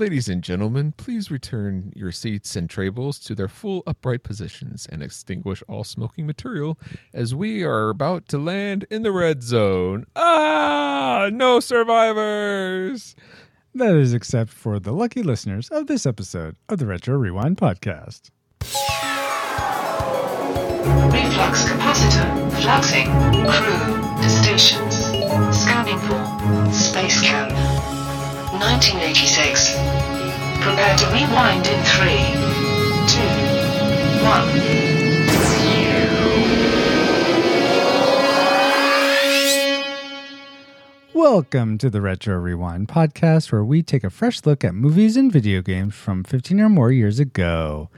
Ladies and gentlemen, please return your seats and tables to their full upright positions and extinguish all smoking material as we are about to land in the red zone. Ah, no survivors! That is except for the lucky listeners of this episode of the Retro Rewind podcast. Reflux capacitor, fluxing, crew, to stations, scanning for space camp. 1986. Prepare to rewind in three, two, one. Welcome to the Retro Rewind podcast, where we take a fresh look at movies and video games from 15 or more years ago.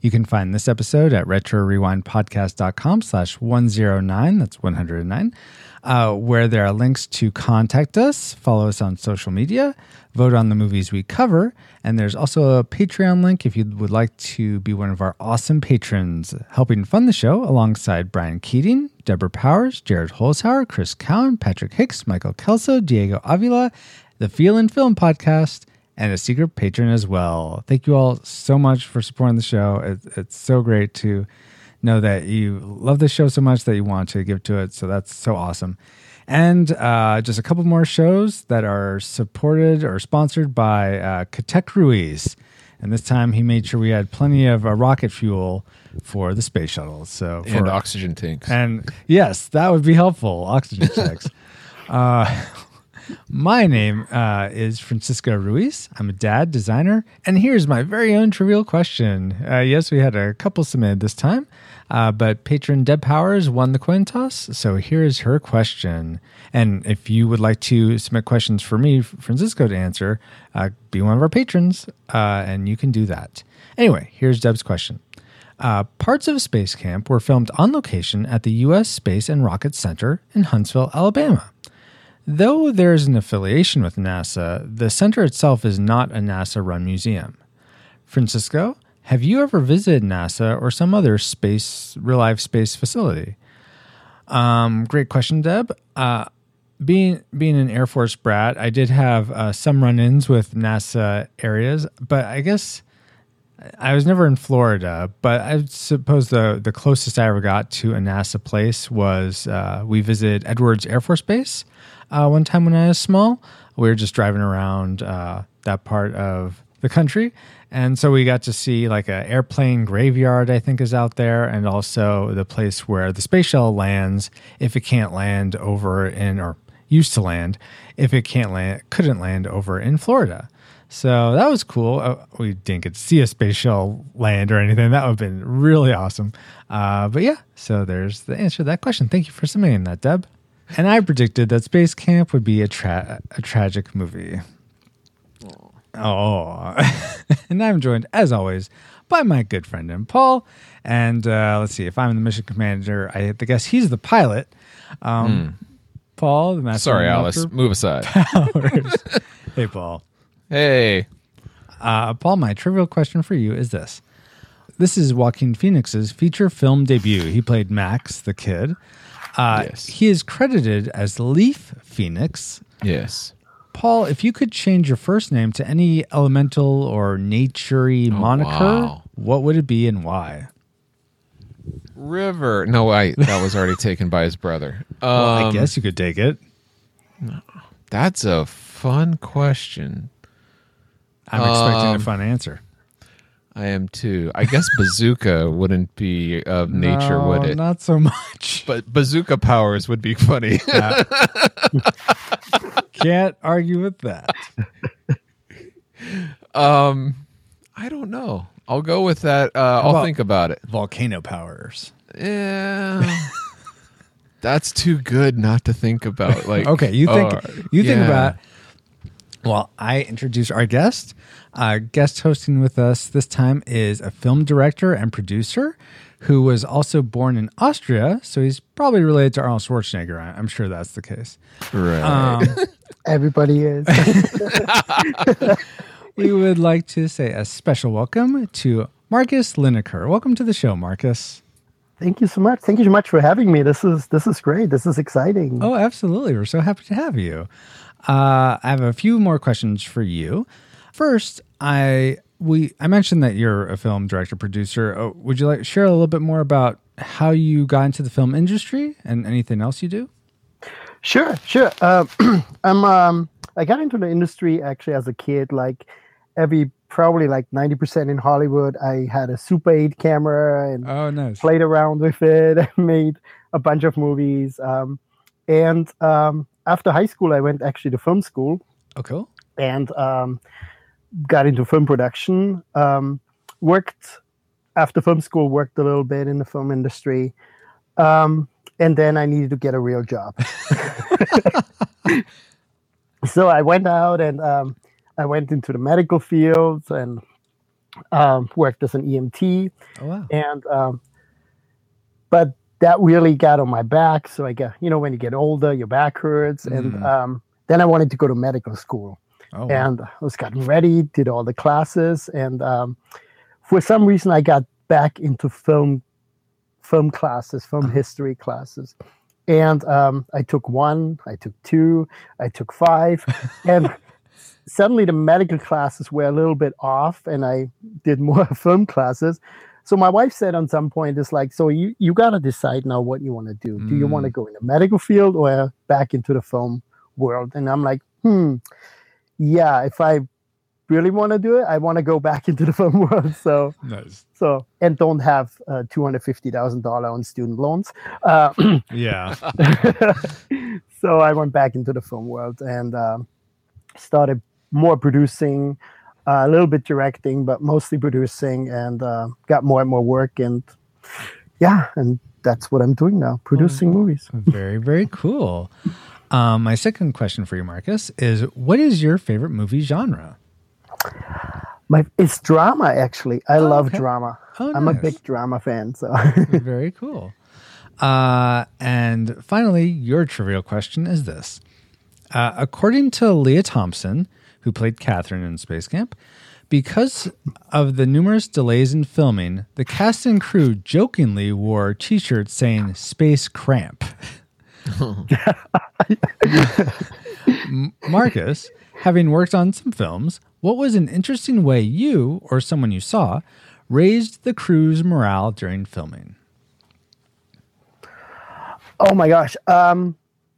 You can find this episode at retrorewindpodcast.com slash 109, that's 109, uh, where there are links to contact us, follow us on social media, vote on the movies we cover, and there's also a Patreon link if you would like to be one of our awesome patrons, helping fund the show alongside Brian Keating, Deborah Powers, Jared Holzhauer, Chris Cowan, Patrick Hicks, Michael Kelso, Diego Avila, the Feel and Film podcast, and a secret patron as well. Thank you all so much for supporting the show. It, it's so great to know that you love the show so much that you want to give to it. So that's so awesome. And uh, just a couple more shows that are supported or sponsored by uh, Katek Ruiz. And this time he made sure we had plenty of uh, rocket fuel for the space shuttle. So for, And oxygen tanks. and yes, that would be helpful. Oxygen tanks. uh, my name uh, is Francisco Ruiz. I'm a dad, designer, and here's my very own trivial question. Uh, yes, we had a couple submitted this time, uh, but patron Deb Powers won the coin toss. So here is her question. And if you would like to submit questions for me, Francisco, to answer, uh, be one of our patrons, uh, and you can do that. Anyway, here's Deb's question. Uh, parts of Space Camp were filmed on location at the U.S. Space and Rocket Center in Huntsville, Alabama. Though there is an affiliation with NASA, the center itself is not a NASA run museum. Francisco, have you ever visited NASA or some other space, real life space facility? Um, great question, Deb. Uh, being being an Air Force brat, I did have uh, some run-ins with NASA areas, but I guess I was never in Florida. But I suppose the the closest I ever got to a NASA place was uh, we visited Edwards Air Force Base uh, one time when I was small. We were just driving around uh, that part of the country, and so we got to see like an airplane graveyard. I think is out there, and also the place where the space shuttle lands if it can't land over in or used to land if it can't land couldn't land over in Florida. So that was cool. Uh, we didn't get to see a space shuttle land or anything. That would have been really awesome. Uh, but yeah, so there's the answer to that question. Thank you for submitting that, Deb. And I predicted that Space Camp would be a, tra- a tragic movie. Oh. and I'm joined, as always, by my good friend and Paul. And uh, let's see, if I'm the mission commander, I guess he's the pilot. Um, Paul, the master. Sorry, Alice. Move aside. Hey, Paul. hey. Uh, Paul, my trivial question for you is this. This is Joaquin Phoenix's feature film debut. He played Max, the kid. Uh, Yes. He is credited as Leaf Phoenix. Yes. Paul, if you could change your first name to any elemental or naturey moniker, wow. what would it be and why? River. No, I that was already taken by his brother. Um, Well, I guess you could take it. that's a fun question. I'm expecting a Um, fun answer. I am too. I guess bazooka wouldn't be of nature, No, would it? Not so much. But bazooka powers would be funny. Can't argue with that. um, I don't know. I'll go with that. Uh, I'll think about it. Volcano powers. Yeah, that's too good not to think about. Like, Okay, you think uh, you think yeah. about. Well, I introduce our guest. Uh, guest hosting with us this time is a film director and producer who was also born in Austria, so he's probably related to Arnold Schwarzenegger. I- I'm sure that's the case. right. Um, Everybody is. we would like to say a special welcome to Marcus Lineker. Welcome to the show, Marcus. Thank you so much. Thank you so much for having me. This is this is great. This is exciting. Oh, absolutely. We're so happy to have you. Uh, I have a few more questions for you. First, I we I mentioned that you're a film director producer. Uh, would you like share a little bit more about how you got into the film industry and anything else you do? Sure, sure. Uh, I'm um, I got into the industry actually as a kid. Like every probably like ninety percent in Hollywood, I had a Super Eight camera and Oh, nice. played around with it and made a bunch of movies. Um, and um, after high school, I went actually to film school Oh, cool. and um, got into film production. Um, worked after film school, worked a little bit in the film industry, um, and then I needed to get a real job. so I went out and um, I went into the medical field and um, worked as an EMT Oh, wow. and um, but that really got on my back. So i got you know when you get older your back hurts. And Mm. um, then i wanted to go to medical school. Oh, and i was getting ready did all the classes. And um, for some reason i got back into film film classes film history classes. And um, i took one i took two i took five. And suddenly the medical classes were a little bit off and i did more film classes so my wife said on some point it's like so you you got to decide now what you want to do. Do you want to go in the medical field or back into the film world? And i'm like hmm yeah if i really want to do it i want to go back into the film world. So nice. so and don't have uh, $250000 on student loans. Uh, Yeah. so I went back into the film world and um, started more producing, uh, a little bit directing, but mostly producing, and uh, got more and more work. And yeah, and that's what I'm doing now, producing movies. very, very cool. Um, my second question for you, Marcus, is what is your favorite movie genre? My it's drama actually. I love okay. drama. Oh, I'm a big drama fan. So Very cool. Uh, and finally, your trivial question is this. Uh, according to Lea Thompson, who played Catherine in Space Camp, because of the numerous delays in filming, the cast and crew jokingly wore t shirts saying Space Cramp. Marcus, having worked on some films, what was an interesting way you or someone you saw raised the crew's morale during filming? Oh my gosh. Um,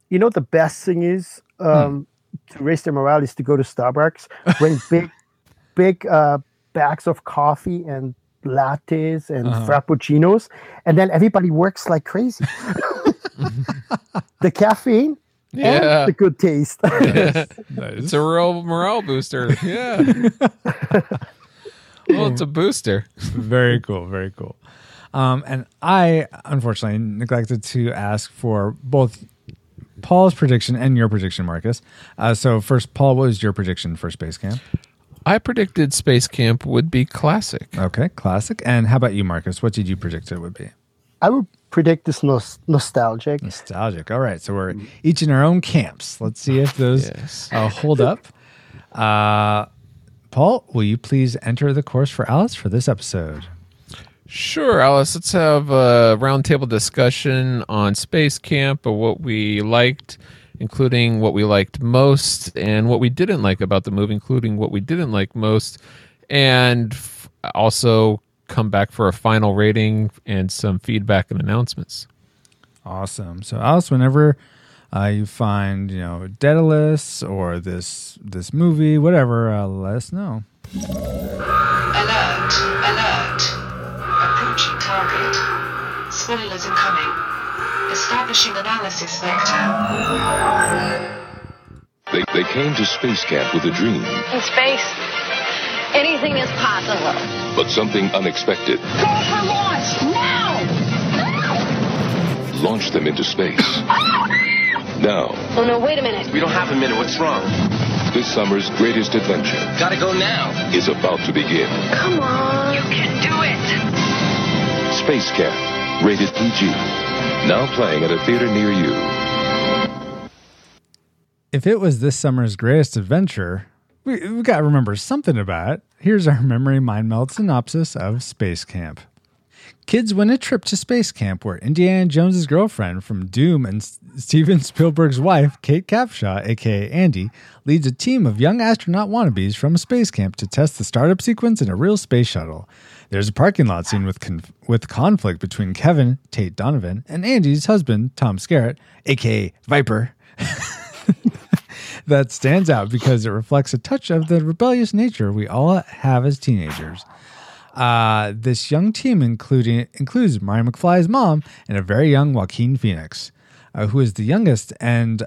you know what the best thing is um, to raise their morale is to go to Starbucks, bring big, big uh, bags of coffee and lattes and frappuccinos, and then everybody works like crazy. the caffeine Yeah. and the good taste. It's a real morale booster. Yeah. well, it's a booster. very cool, very cool. Um, and I unfortunately neglected to ask for both Paul's prediction and your prediction, Marcus. Uh, so first, Paul, what was your prediction for Space Camp? I predicted Space Camp would be classic. Okay, classic. And how about you, Marcus? What did you predict it would be? I would predict this nos- nostalgic. Nostalgic. All right, so we're each in our own camps. Let's see if those Yes. uh, hold up. Uh, Paul, will you please enter the course for Alice for this episode? Sure, Alice. Let's have a roundtable discussion on Space Camp of what we liked, including what we liked most and what we didn't like about the movie, including what we didn't like most, and f- also come back for a final rating and some feedback and announcements. Awesome. So, Alice, whenever uh, you find you know Daedalus or this this movie, whatever, uh, let us know. Alert, alert. Approaching target. Spoilers incoming. Establishing analysis vector. They, they came to space camp with a dream, In space, anything is possible. but something unexpected Go for launch now! launched them into space. Ah! Now, Oh no, wait a minute. We don't have a minute. What's wrong? This summer's greatest adventure Gotta go now. is about to begin. Come on. You can do it. Space Camp, rated PG. Now playing at a theater near you. If it was this summer's greatest adventure, we, we got to remember something about it. Here's our memory mind meld synopsis of Space Camp. Kids win a trip to space camp where Indiana Jones's girlfriend from Doom and Steven Spielberg's wife, Kate Capshaw, aka Andy, leads a team of young astronaut wannabes from a space camp to test the startup sequence in a real space shuttle. There's a parking lot scene with conf- with conflict between Kevin, Tate Donovan, and Andy's husband, Tom Skerritt, aka Viper that stands out because it reflects a touch of the rebellious nature we all have as teenagers. Uh, this young team including includes Marty McFly's mom and a very young Joaquin Phoenix, uh, who is the youngest and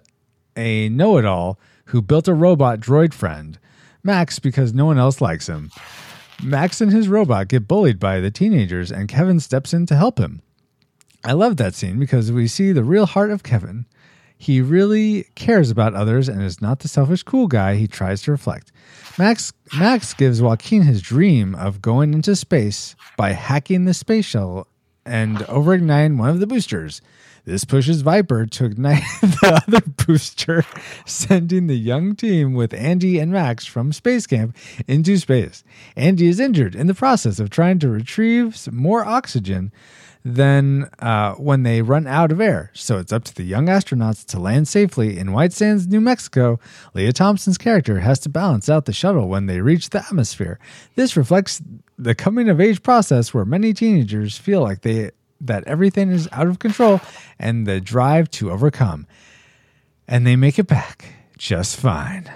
a know-it-all who built a robot droid friend, Max, because no one else likes him. Max and his robot get bullied by the teenagers, and Kevin steps in to help him. I love that scene because we see the real heart of Kevin. He really cares about others and is not the selfish cool guy he tries to reflect. Max Max gives Joaquin his dream of going into space by hacking the space shuttle and overigniting one of the boosters. This pushes Viper to ignite the other booster, sending the young team with Andy and Max from space camp into space. Andy is injured in the process of trying to retrieve more oxygen than uh, when they run out of air. So it's up to the young astronauts to land safely in White Sands, New Mexico. Lea Thompson's character has to balance out the shuttle when they reach the atmosphere. This reflects the coming of age process where many teenagers feel like they that everything is out of control and the drive to overcome. And they make it back just fine.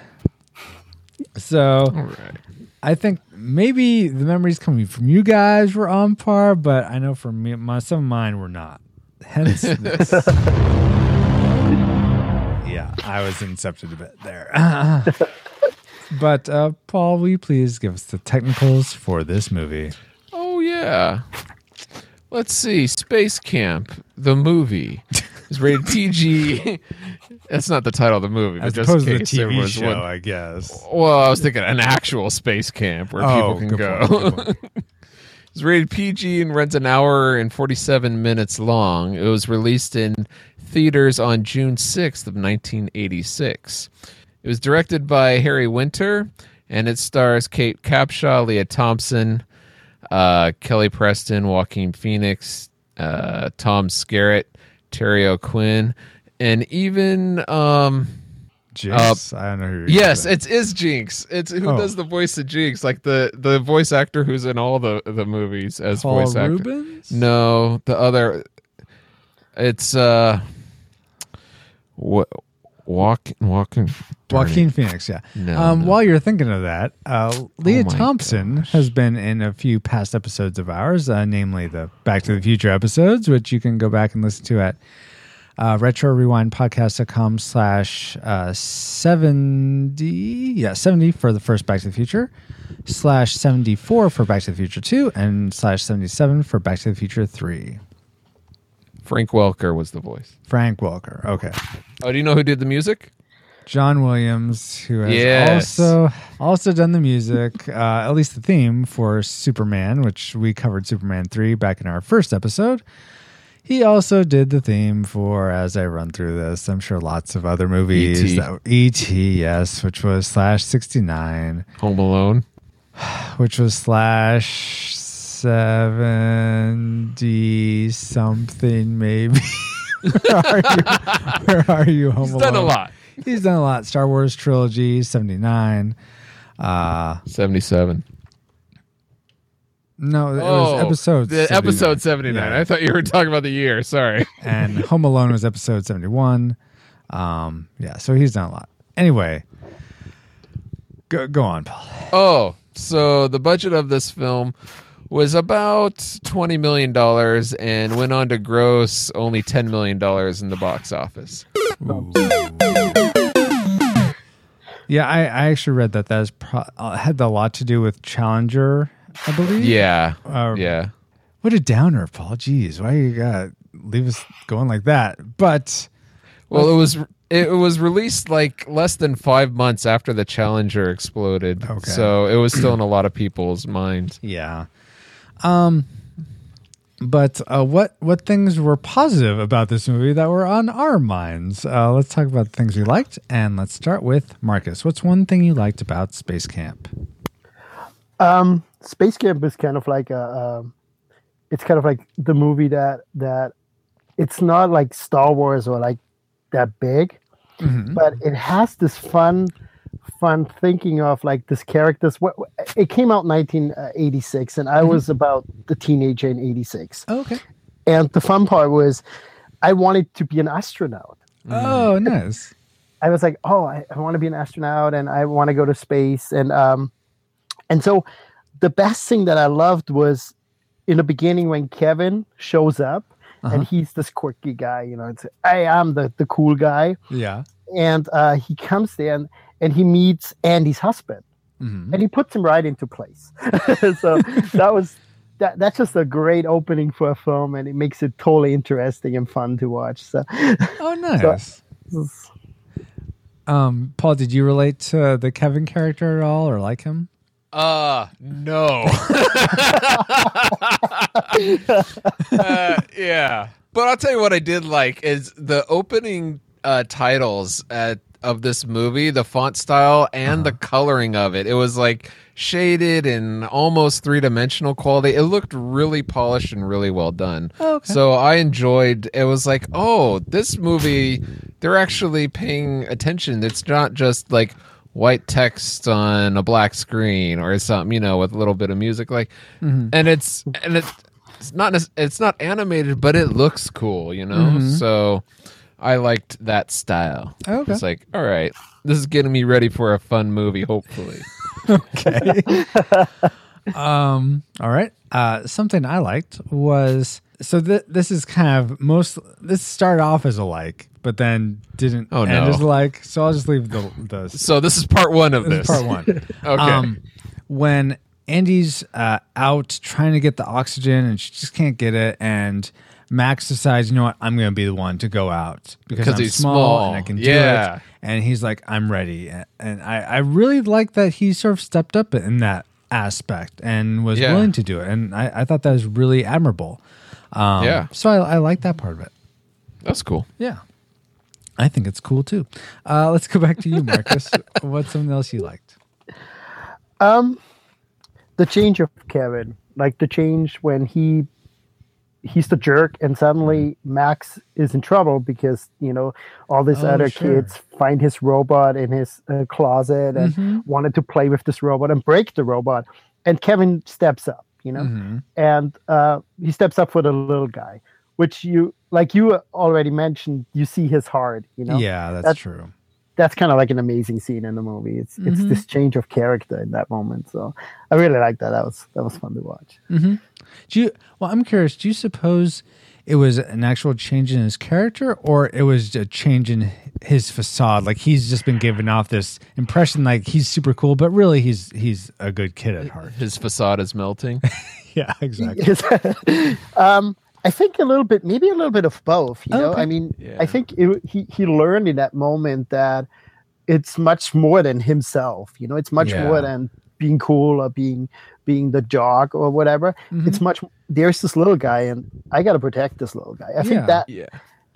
So All right. I think maybe the memories coming from you guys were on par, but I know for me, my, some of mine were not. Hence this. yeah, I was incepted a bit there. but uh, Paul, will you please give us the technicals for this movie? Oh yeah. Let's see. Space Camp, the movie, is rated PG. That's not the title of the movie, but As just opposed in to the case there TV was show, one. I guess. Well, I was thinking an actual space camp where Oh, people can good go. point, good point. It's rated PG and runs an hour and 47 minutes long. It was released in theaters on June 6th of 1986. It was directed by Harry Winter and it stars Kate Capshaw, Lea Thompson, uh, Kelly Preston, Joaquin Phoenix, uh, Tom Skerritt, Terry O'Quinn, and even um, Jinx. I don't know who Yes, it's is Jinx. It's who Oh. does the voice of Jinx, like the the voice actor who's in all the the movies as. Paul voice actor. Rubens? No, the other. It's uh, what walk walking Joaquin Phoenix, yeah. No, um, no. While you're thinking of that, uh, Lea my Thompson gosh. has been in a few past episodes of ours, uh, namely the Back to the Future episodes, which you can go back and listen to at uh, retro rewind podcast.com slash uh, 70 yeah 70 for the first back to the future slash 74 for back to the future 2 and slash 77 for back to the future 3 Frank Welker was the voice. frank welker okay Oh, do you know who did the music? John Williams, who has Yes. also also done the music, uh, at least the theme for Superman, which we covered Superman three back in our first episode. He also did the theme for, as I run through this, I'm sure lots of other movies. E.T.. E.T. yes, which was slash sixty nine, Home Alone. which was slash seventy something, maybe. where are you? Where are you? Home He's done a Alone? lot. He's done a lot. Star Wars trilogy, 79. Uh Seventy-seven. no, it oh, was episode The 79. episode seventy-nine. Yeah. I thought you were talking about the year. Sorry. and Home Alone was episode 71. Um yeah, so he's done a lot. Anyway, go go on, Paul. Oh, so the budget of this film was about $20 million and went on to gross only $10 million in the box office. Yeah, I, I actually read that that is pro- uh, had a lot to do with Challenger, I believe. Yeah. Uh, yeah. What a downer, Paul. Jeez, why you got leave us going like that? But Well, it was it was released like less than five months after the Challenger exploded. Okay. So it was still in a lot of people's minds. Yeah. Um but uh, what what things were positive about this movie that were on our minds? Uh, let's talk about the things we liked, and let's start with Marcus. What's one thing you liked about Space Camp? Um, Space Camp is kind of like a, um it's kind of like the movie that that it's not like Star Wars or like that big, Mhm. but it has this fun fun thinking of like this characters what it came out 1986 and i was about the teenager in 86 Oh, okay. and the fun part was i wanted to be an astronaut Oh, nice. I was like, oh, I, I want to be an astronaut and I want to go to space. And um, and so the best thing that I loved was in the beginning when Kevin shows up Uh-huh. and he's this quirky guy, you know, it's I am the, the cool guy. Yeah. And uh, he comes there and, and he meets Andy's husband Mhm. and he puts him right into place. so that was that that's just a great opening for a film and it makes it totally interesting and fun to watch. So Oh, nice. Um, Paul, did you relate to the Kevin character at all, or like him? Uh no. uh, yeah. But I'll tell you what I did like is the opening uh titles at of this movie, the font style and the uh-huh. coloring of it. It was like shaded and almost three dimensional quality. It looked really polished and really well done. Oh, okay. So I enjoyed it was like, oh, this movie they're actually paying attention. It's not just like white text on a black screen or something, you know, with a little bit of music like mm-hmm. and it's and it's it's not it's not animated, but it looks cool, you know? Mm-hmm. So I liked that style. Okay. It's like, all right, this is getting me ready for a fun movie, hopefully. Okay. um. All right. Uh, something I liked was so th- this is kind of most. This started off as a like, but then didn't Oh, end no. as a like. So I'll just leave the the So this is part one of This this. is part one. Okay. Um, when Andy's uh, out trying to get the oxygen and she just can't get it, and Max decides, you know what, I'm going to be the one to go out because, Because I'm he's small, small. and I can do Yeah. it. And he's like, I'm ready. And I, I really like that he sort of stepped up in that aspect and was Yeah. willing to do it. And I, I thought that was really admirable. Um, Yeah. So I, I like that part of it. That's cool. Yeah. I think it's cool too. Uh, let's go back to you, Marcus. What's something else you liked? Um, the change of Kevin, like the change when he he's the jerk, and suddenly Max is in trouble because you know all these Oh, other sure. kids find his robot in his uh, closet and Mhm. wanted to play with this robot and break the robot, and Kevin steps up, you know, Mhm. and uh, he steps up for the little guy, which you like you already mentioned. You see his heart, you know, Yeah, that's That- true. That's kind of like an amazing scene in the movie. It's it's Mhm. this change of character in that moment. So I really like that. That was that was fun to watch. Do you? Well, I'm curious. Do you suppose it was an actual change in his character, or it was a change in his facade? Like he's just been giving off this impression, like he's super cool, but really he's he's a good kid at heart. His facade is melting. yeah, exactly. um, I think a little bit, maybe a little bit of both. You know, Okay. I mean, Yeah. I think it, he he learned in that moment that it's much more than himself. You know, it's much Yeah. more than being cool or being being the jock or whatever. Mm-hmm. It's much. There's this little guy, and I got to protect this little guy. I Yeah. think that yeah.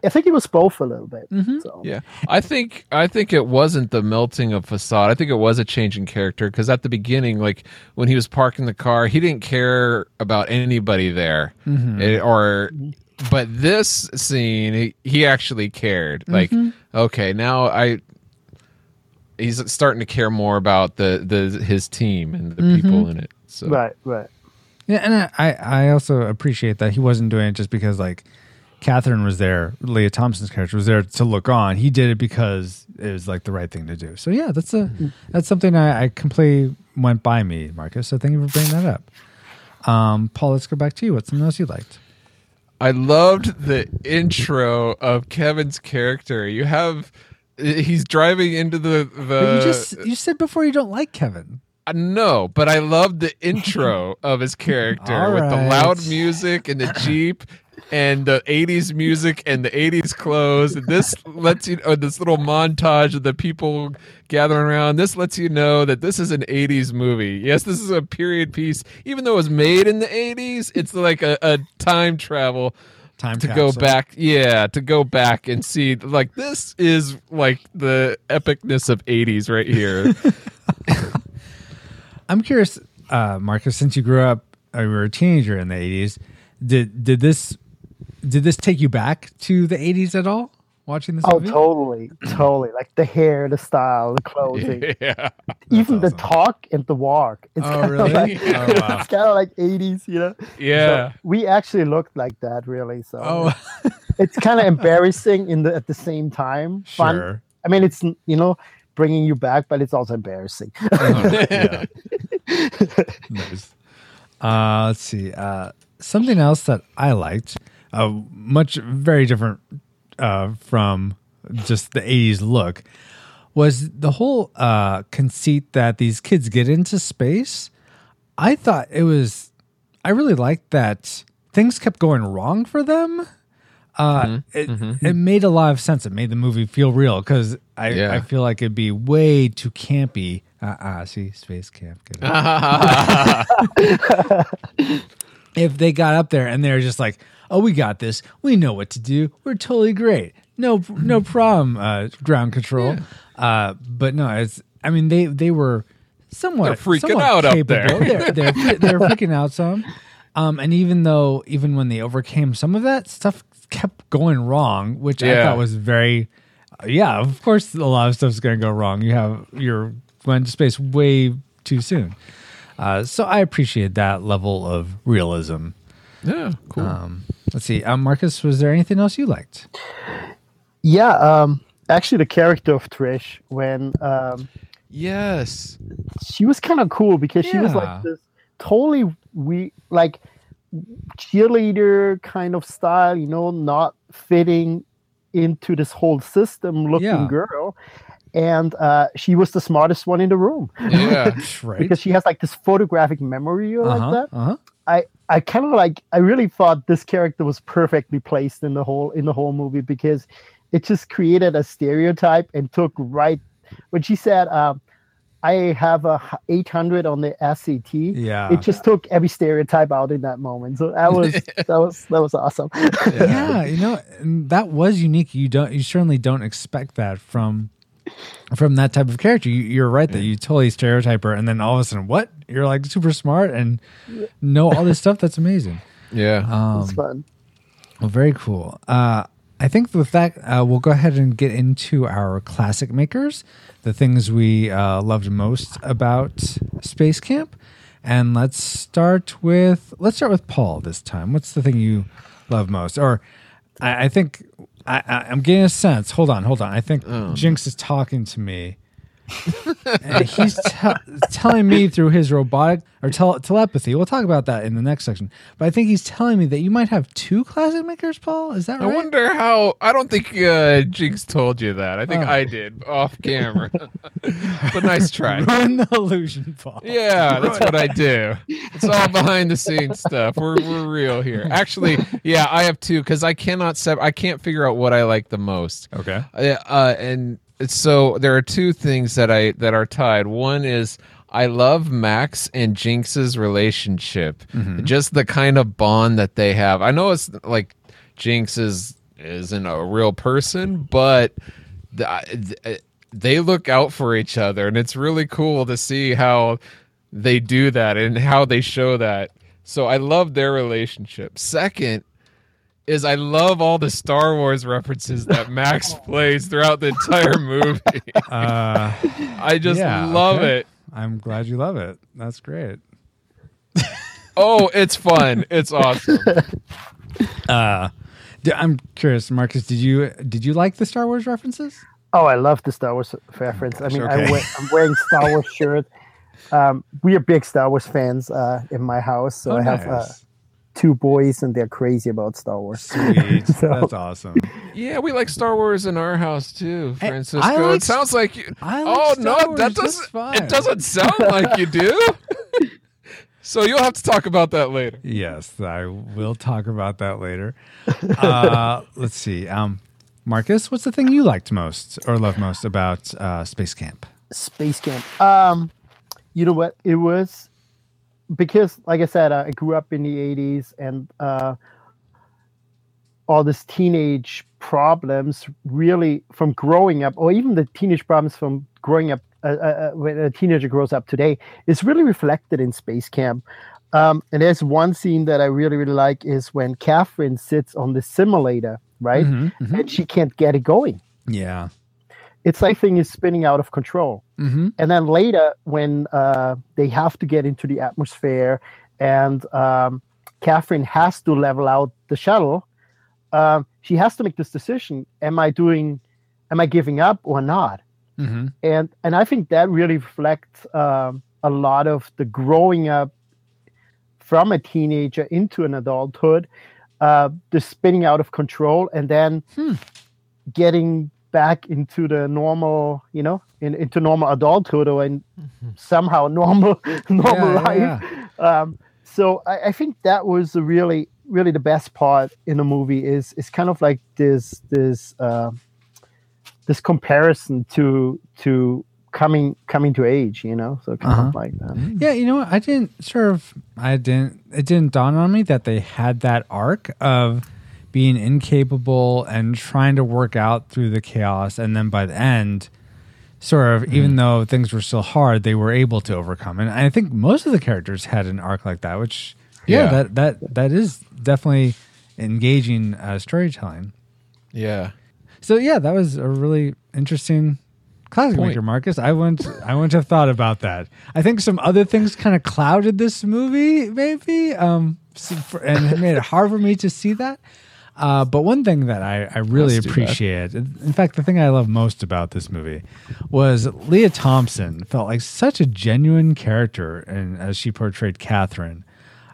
I think it was both a little bit. Mhm. So Yeah, I think I think it wasn't the melting of facade. I think it was a change in character because at the beginning, like when he was parking the car, he didn't care about anybody there, It- or. But this scene, he, he actually cared. Mm-hmm. Like, okay, now I. He's starting to care more about the the his team and the mm-hmm. people in it. So right, right. Yeah, and I, I I also appreciate that he wasn't doing it just because like Catherine was there, Lea Thompson's character was there to look on. He did it because it was like the right thing to do. So yeah, that's a that's something I, I completely went by me, Marcus. So thank you for bringing that up. Um, Paul, let's go back to you. What's something else you liked? I loved the intro of Kevin's character. You have he's driving into the the But you just you said before you don't like Kevin. Uh, No, but I loved the intro of his character All with the loud music and the Jeep and the 80s music and the 80s clothes. This lets you know this little montage of the people gathering around. This lets you know that this is an 80s movie. Yes, this is a period piece. Even though it was made in the 80s, it's like a, a time travel Time to go back yeah to go back and see like this is like the epicness of 80s right here I'm curious, uh, Marcus, since you grew up, uh, you were a teenager in the 80s, did did this did this take you back to the 80s at all watching this video? Oh, movie? totally, totally. Like the hair, the style, the clothing, yeah. even the talk and the walk. It's Oh, kind really? of like Oh, wow. it's kind of like eighties, you know. Yeah. So we actually looked like that, really. So Oh, it's kind of embarrassing in the at the same time. Fun. sure. I mean, it's you know bringing you back, but it's also embarrassing. yeah. nice. Uh, let's see. Uh, something else that I liked, uh, much very different uh, from just the 80s look, was the whole uh, conceit that these kids get into space. I thought it was, I really liked that things kept going wrong for them. Uh, it, it made a lot of sense. It made the movie feel real because I, Yeah. I feel like it'd be way too campy. Uh, uh see, space camp. Get it? if they got up there and they're just like, "Oh, we got this. We know what to do. We're totally great. No, no problem. Uh, ground control." Uh, but no, it's. I mean, they they were somewhat They're freaking somewhat out up there. They're, they're they're freaking out some. Um, and even though even when they overcame some of that stuff kept going wrong, which I thought was very. Yeah, of course, a lot of stuff's going to go wrong. You have you're went to space way too soon. Uh, so I appreciate that level of realism. Yeah. Cool. Um, let's see, um, Marcus, was there anything else you liked? yeah, um, actually, the character of Trish when um, yes. she was kind of cool because she was like this totally we like cheerleader kind of style, you know, not fitting into this whole system looking Yeah. girl. And uh, she was the smartest one in the room Yeah. Right? because she has like this photographic memory or uh-huh, like that. uh-huh. I I kind of like I really thought this character was perfectly placed in the whole in the whole movie because it just created a stereotype and took right when she said um, I have a 800 on the SAT. Yeah. It just took every stereotype out in that moment. So that was that was that was awesome. yeah, you know, that was unique. You don't, you certainly don't expect that from from that type of character. You, you're right that you totally stereotype her, and then all of a sudden, what? You're like super smart and know all this stuff. That's amazing. Yeah. Um, it's fun. Well, very cool. Uh, I think with that, uh, we'll go ahead and get into our classic makers, the things we uh, loved most about Space Camp, and let's start with let's start with Paul this time. What's the thing you love most? Or I, I think I, I, I'm getting a sense. Hold on, hold on. I think oh. Jinx is talking to me. And he's te- telling me through his robotic or tel- telepathy. We'll talk about that in the next section. But I think he's telling me that you might have two classic makers, Paul. Is that I right? I wonder how. I don't think uh, Jinx told you that. I think Oh. I did off camera. but nice try. Ruin the illusion, Paul. Yeah, that's what I do. It's all behind the scenes stuff. We're we're real here. Actually, yeah, I have two because I cannot sep- I can't figure out what I like the most. Okay. Uh, uh, and so there are two things that I that are tied. One is I love Max and Jinx's relationship. Mm-hmm. Just the kind of bond that they have. I know it's like Jinx is isn't a real person, but the, uh, they look out for each other, and it's really cool to see how they do that and how they show that. So I love their relationship. Second is I love all the Star Wars references that Max plays throughout the entire movie. Uh, I just Yeah, love okay. it. I'm glad you love it. That's great. Oh, it's fun. It's awesome. Uh, d- I'm curious, Marcus. Did you did you like the Star Wars references? Oh, I love the Star Wars reference. I mean, I okay. wear, I'm wearing Star Wars shirt. Um, we are big Star Wars fans uh, in my house, so Oh, I have uh, two boys, and they're crazy about Star Wars. Sweet. So- That's awesome. Yeah, we like Star Wars in our house too, Francisco. I like it sounds like you. I like oh Star no, Wars that doesn't. It doesn't sound like you do. so you'll have to talk about that later. Yes, I will talk about that later. Uh, let's see. Um, Marcus, what's the thing you liked most or loved most about uh, Space Camp? Space Camp. Um, you know what? It was because, like I said, I grew up in the '80s, and uh, all this teenage problems really from growing up, or even the teenage problems from growing up uh, uh, uh, when a teenager grows up today, is really reflected in Space Camp. Um, and there's one scene that I really, really like is when Catherine sits on the simulator, right? Mhm, mhm. And she can't get it going. Yeah. It's like thing is spinning out of control. hmm And then later, when uh, they have to get into the atmosphere and um, Catherine has to level out the shuttle, um, she has to make this decision: Am I doing? Am I giving up or not? hmm and and I think that really reflects um, a lot of the growing up from a teenager into an adulthood, uh, the spinning out of control, and then Hmm. getting back into the normal, you know, in, into normal adulthood or in somehow normal normal Yeah, life. yeah, Um, so I, I think that was the really really the best part in the movie is is kind of like this this uh, this comparison to to coming coming to age, you know. So kind Uh-huh. of like that. Yeah, you know what? I didn't sort of I didn't it didn't dawn on me that they had that arc of being incapable and trying to work out through the chaos and then by the end sort of even though things were still hard, they were able to overcome. And I think most of the characters had an arc like that, which yeah, Yeah. that that that is definitely engaging uh, storytelling. Yeah. So yeah, that was a really interesting classic Point. maker, Marcus. I wouldn't I wouldn't have thought about that. I think some other things kind of clouded this movie, maybe, um, and it made it hard for me to see that. Uh, but one thing that I, I really appreciate, in fact, the thing I love most about this movie was Lea Thompson felt like such a genuine character, and as she portrayed Catherine.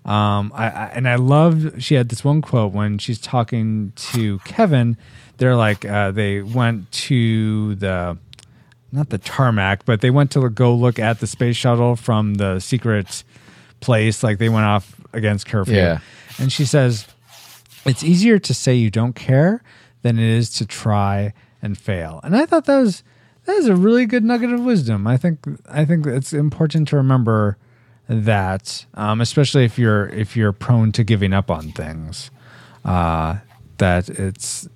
Um, I, I and I loved she had this one quote when she's talking to Kevin. They're like uh, they went to the not the tarmac, but they went to go look at the space shuttle from the secret place. Like they went off against curfew. Yeah. And she says, it's easier to say you don't care than it is to try and fail. And I thought that was that is a really good nugget of wisdom. I think I think it's important to remember that, um, especially if you're if you're prone to giving up on things, uh, that it's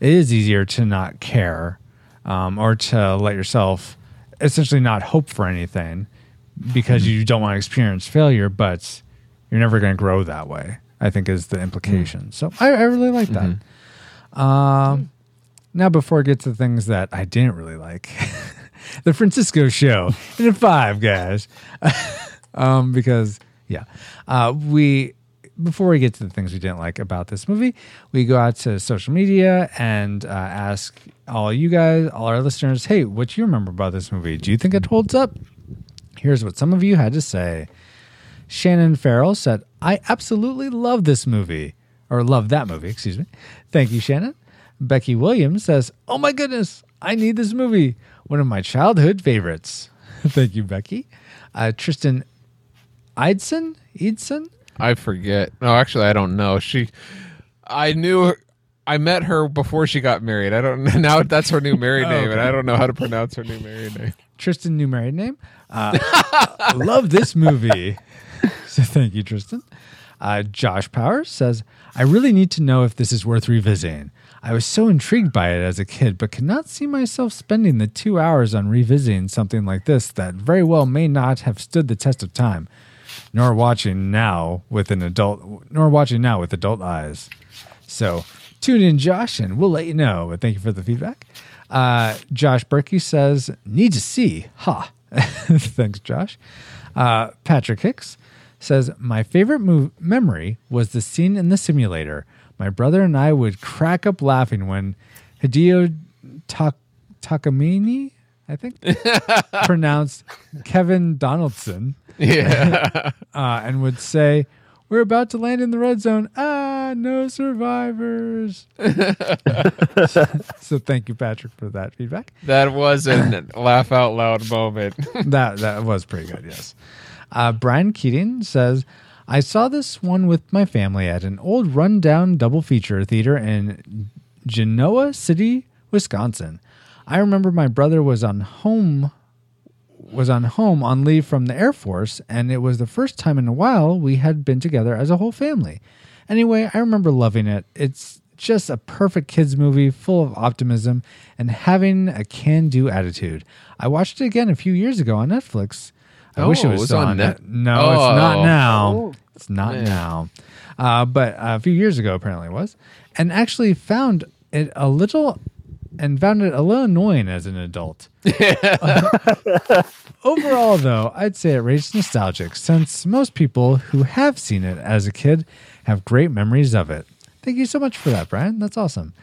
it is easier to not care um, or to let yourself essentially not hope for anything because you don't want to experience failure, but you're never going to grow that way. I think is the implication. So I, I really like that. Um, now before I get to things that I didn't really like, the Francisco show in a five, guys. um, because yeah, uh, we before we get to the things we didn't like about this movie, we go out to social media and uh, ask all you guys, all our listeners, hey, what do you remember about this movie? Do you think it holds up? Here's what some of you had to say. Shannon Farrell said, I absolutely love this movie, or love that movie, excuse me. Thank you, Shannon. Becky Williams says, Oh my goodness, I need this movie. One of my childhood favorites. Thank you, Becky. Uh, Tristan Eidson? Eidson? I forget. No, actually, I don't know. She, I knew, her, I met her before she got married. I don't know. now. That's her new married name, and I don't know how to pronounce her new married name. Tristan, new married name. Uh, love this movie. so thank you, Tristan. Uh, Josh Powers says, I really need to know if this is worth revisiting. I was so intrigued by it as a kid, but cannot see myself spending the two hours on revisiting something like this that very well may not have stood the test of time, nor watching now with an adult, nor watching now with adult eyes. So tune in, Josh, and we'll let you know. But thank you for the feedback. Uh, Josh Berkey says, need to see. Ha. Thanks, Josh. Uh, Patrick Hicks says, My favorite move- memory was the scene in the simulator. My brother and I would crack up laughing when Hideo Tak- Takamine, I think, pronounced Kevin Donaldson Yeah, uh, and would say, "We're about to land in the red zone. Ah, no survivors." so thank you, Patrick, for that feedback. that was a laugh out loud moment. That that was pretty good. Yes. Uh, Brian Keating says, "I saw this one with my family at an old rundown double feature theater in Genoa City, Wisconsin. I remember my brother was on home." was on home on leave from the Air Force, and it was the first time in a while we had been together as a whole family. Anyway, I remember loving it. It's just a perfect kids movie full of optimism and having a can do attitude. I watched it again a few years ago on Netflix I wish it Oh, was, it on on Net- Net. No, it's not Oh. now. Oh. It's not now. Uh, but a few years ago, apparently it was, and actually found it a little, and found it a little annoying as an adult. Overall, though, I'd say it rates nostalgic since most people who have seen it as a kid have great memories of it. Thank you so much for that, Brian. That's awesome.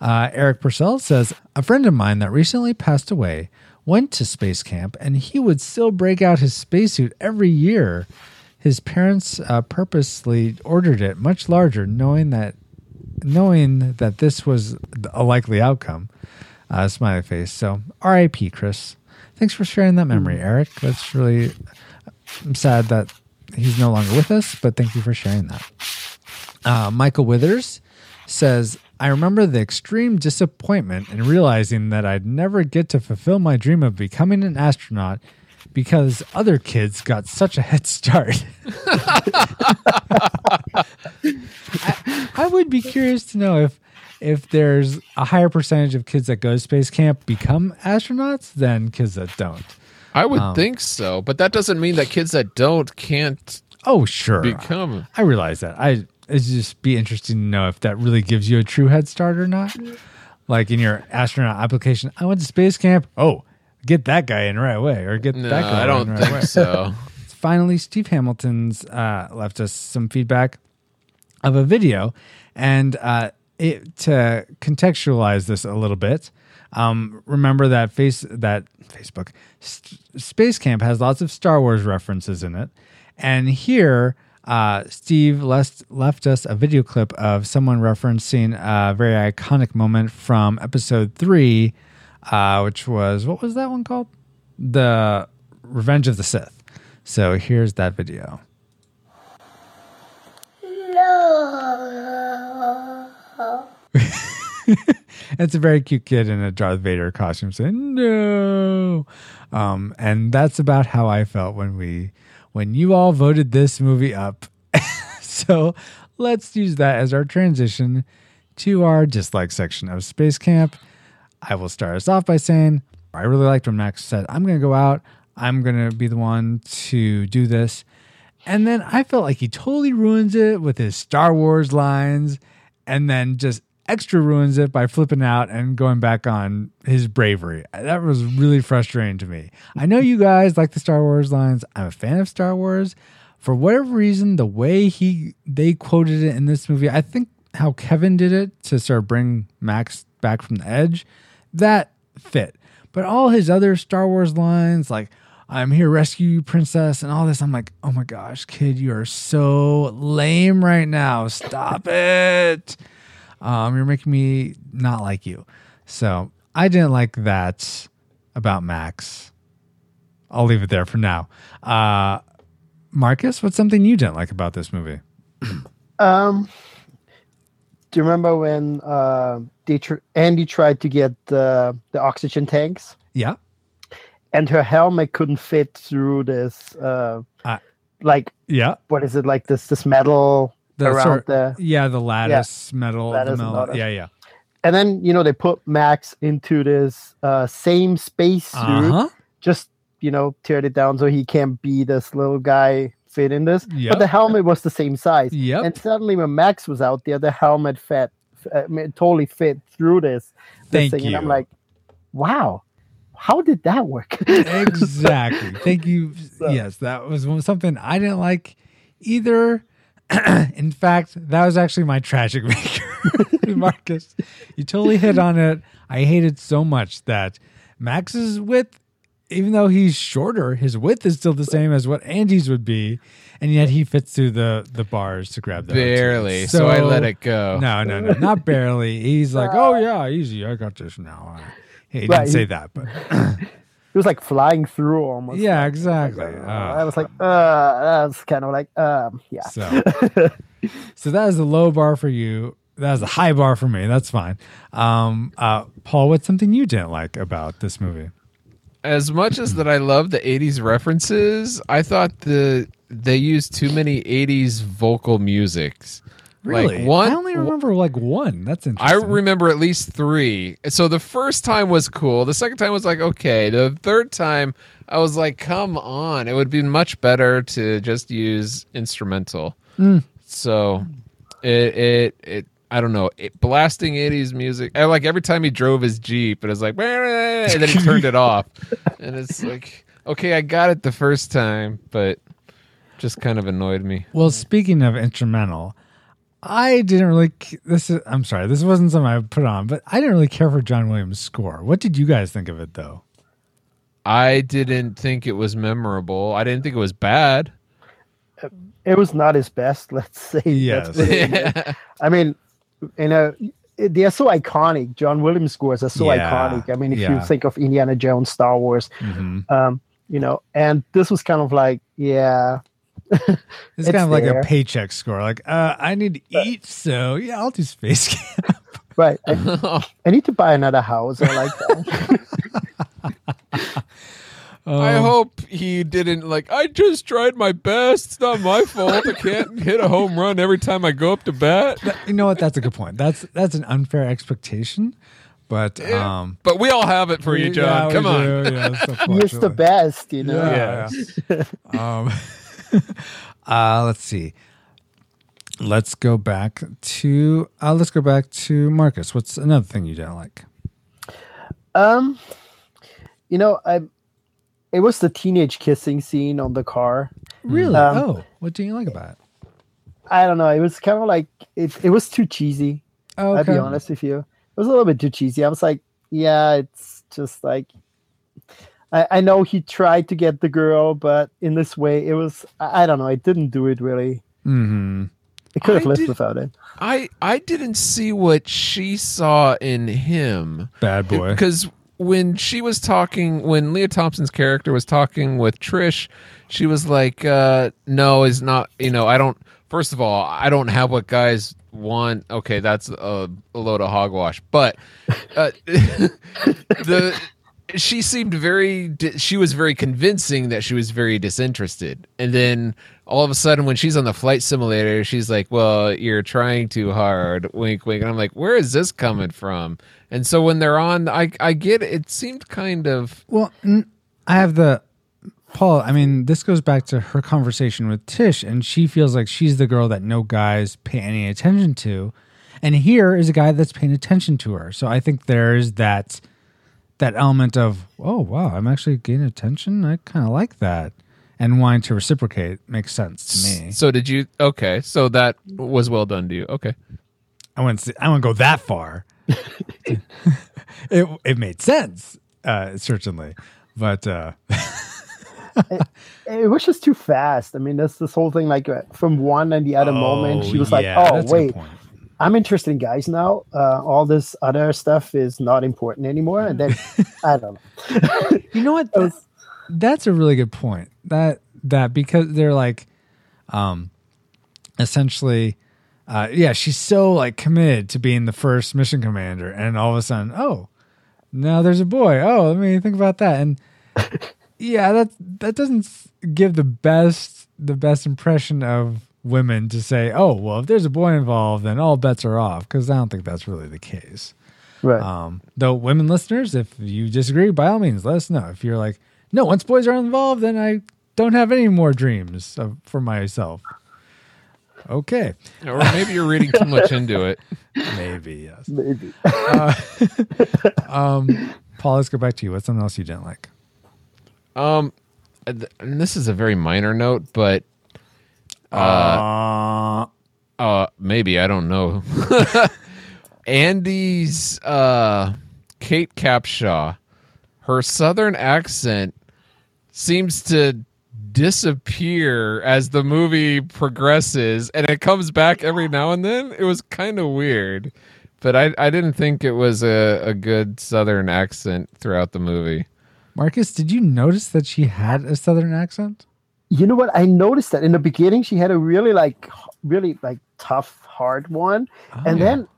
Uh, Eric Purcell says A friend of mine that recently passed away went to space camp and he would still break out his spacesuit every year. His parents uh, purposely ordered it much larger, knowing that knowing that this was a likely outcome. Uh, smiley face. So, R.I.P. Chris. Thanks for sharing that memory, Eric. That's really. I'm sad that he's no longer with us, but thank you for sharing that. Uh, Michael Withers says, I remember the extreme disappointment in realizing that I'd never get to fulfill my dream of becoming an astronaut because other kids got such a head start. I, I would be curious to know if if there's a higher percentage of kids that go to space camp become astronauts than kids that don't. I would Um, think so, but that doesn't mean that kids that don't can't Oh, sure. become. I realize that. I it's just be interesting to know if that really gives you a true head start or not. Like in your astronaut application, I went to space camp. Oh, get that guy in right away, or get No, that guy I don't in right think away. so. Finally, Steve Hamilton's uh, left us some feedback of a video, and uh, it, to contextualize this a little bit. Um, remember that face that Facebook S- Space Camp has lots of Star Wars references in it, and here uh, Steve left left us a video clip of someone referencing a very iconic moment from Episode Three, uh, which was what was that one called? The Revenge of the Sith. So here's that video. No. it's a very cute kid in a Darth Vader costume saying no. Um, and that's about how I felt when we when you all voted this movie up. so let's use that as our transition to our dislike section of Space Camp. I will start us off by saying I really liked when Max said, I'm going to go out. I'm going to be the one to do this. And then I felt like he totally ruins it with his Star Wars lines and then just extra ruins it by flipping out and going back on his bravery. That was really frustrating to me. I know you guys like the Star Wars lines. I'm a fan of Star Wars. For whatever reason, the way he they quoted it in this movie, I think how Kevin did it to sort of bring Max back from the edge, that fit. But all his other Star Wars lines, like I'm here rescue you, princess, and all this. I'm like, oh my gosh, kid, you are so lame right now. Stop it. Um, you're making me not like you. So I didn't like that about Max. I'll leave it there for now. Uh, Marcus, what's something you didn't like about this movie? Um, do you remember when uh, they tr- Andy tried to get the the oxygen tanks, Yeah. and her helmet couldn't fit through this, uh, Uh, like Yeah. what is it, like this this metal The around sort- the, Yeah, the lattice metal. Lattice the metal. lattice. Yeah, yeah. and then you know they put Max into this uh, same space suit, Uh huh. just you know teared it down so he can't be this little guy fit in this. Yep. But the helmet was the same size. Yep. And suddenly when Max was out there, the helmet fit, uh, totally fit through this, this Thank thing, and I'm like, wow, how did that work? exactly. Thank you. So- Yes, that was something I didn't like either. In fact, that was actually my tragic maker, Marcus. You totally hit on it. I hated so much that Max's width, even though he's shorter, his width is still the same as what Andy's would be, and yet he fits through the the bars to grab the Barely. So, I let it go. No, no, no, not barely. He's like, oh yeah, easy. I got this now. He didn't Right, say that, but it was like flying through almost. yeah, Like, exactly. I was like, uh, that's kind of like, um, yeah. So, so that is a low bar for you. That is a high bar for me. That's fine. Um, uh, Paul, what's something you didn't like about this movie? As much as that I love the 80s references, I thought the they used too many 80s vocal musics. Really? Like one, I only remember like one. That's interesting. I remember at least three. So the first time was cool. The second time was like okay. The third time I was like, come on, it would be much better to just use instrumental. Mm. So it it it. I don't know, it, blasting '80s music. I, like every time he drove his jeep, it was like, and then he turned it off, and it's like, okay, I got it the first time, but just kind of annoyed me. Well, speaking of instrumental, I didn't really. This is. I'm sorry. This wasn't something I put on, but I didn't really care for John Williams' score. What did you guys think of it, though? I didn't think it was memorable. I didn't think it was bad. It was not his best, let's say. Yes. That's what it is. I mean, you know, they are so iconic. John Williams scores are so Yeah, iconic. I mean, if yeah. you think of Indiana Jones, Star Wars, Mm-hmm. um, you know, and this was kind of like, yeah, It's, It's kind of like a paycheck score. Like, uh, I need to eat, so yeah, I'll do space camp. right. I, I need to buy another house. I like that. I Um, hope he didn't like. I just tried my best. It's not my fault. I can't hit a home run every time I go up to bat. you know what? That's a good point. That's that's an unfair expectation, but um, But we all have it for you, yeah, John. we Come on. do, yes, He the best, you know. Yeah. yeah. um, uh, let's see. Let's go back to uh, let's go back to Marcus. What's another thing you don't like? Um, you know, I it was the teenage kissing scene on the car. Really? Um, oh, what do you like about it? I don't know. It was kind of like it. It was too cheesy. Oh, I'll be honest with you. It was a little bit too cheesy. I was like, yeah, it's just like. I, I know he tried to get the girl, but in this way, it was. I, I don't know. It didn't do it really. hmm It could have I lived did- without it. I I didn't see what she saw in him. Bad boy. Because when she was talking, when Lea Thompson's character was talking with Tish, she was like, uh, "No, is not. You know, I don't. First of all, I don't have what guys want. Okay, that's a, a load of hogwash. But uh, the she seemed very. She was very convincing that she was very disinterested, and then all of a sudden, when she's on the flight simulator, she's like, "Well, you're trying too hard." Wink, wink. And I'm like, "Where is this coming from?" And so when they're on, I I get it. It seemed kind of Well, i have the Paul. I mean, this goes back to her conversation with Tish, and she feels like she's the girl that no guys pay any attention to, and here is a guy that's paying attention to her. So I think there's that that element of oh wow, I'm actually getting attention. I kind of like that, and wanting to reciprocate makes sense to me. So did you? Okay, so that was well done to you. Okay, I wouldn't. Say, I wouldn't go that far. it it made sense, uh, certainly, but uh, It was just too fast. I mean, that's this whole thing. Like uh, from one and the other moment, she was Oh, yeah, like, "Oh, that's a good wait, point. I'm interested in guys now. Uh, all this other stuff is not important anymore." And then I don't know. You know what? That- that's a really good point. That that because they're like, um, essentially, uh, yeah, she's so like committed to being the first mission commander, and all of a sudden, oh, now there's a boy. Oh, let me think about that. And yeah, that that doesn't give the best the best impression of women to say, oh, well, if there's a boy involved, then all bets are off. Because I don't think that's really the case. Right. Um, though, women listeners, if you disagree, by all means, let us know. If you're like, no, once boys are involved, then I don't have any more dreams of, for myself. Okay, or maybe you're reading too much into it. maybe yes. Maybe. Um, Paul, let's go back to you. What's something else you didn't like? Um, and this is a very minor note, but Uh, uh, maybe I don't know. Andy's uh, Kate Capshaw, her southern accent seems to disappear as the movie progresses, and it comes back every now and then. It was kind of weird, but I I didn't think it was a, a good southern accent throughout the movie. Marcus, did you notice that she had a southern accent? You know what? I noticed that in the beginning she had a really like, really like tough, hard one, and yeah. then,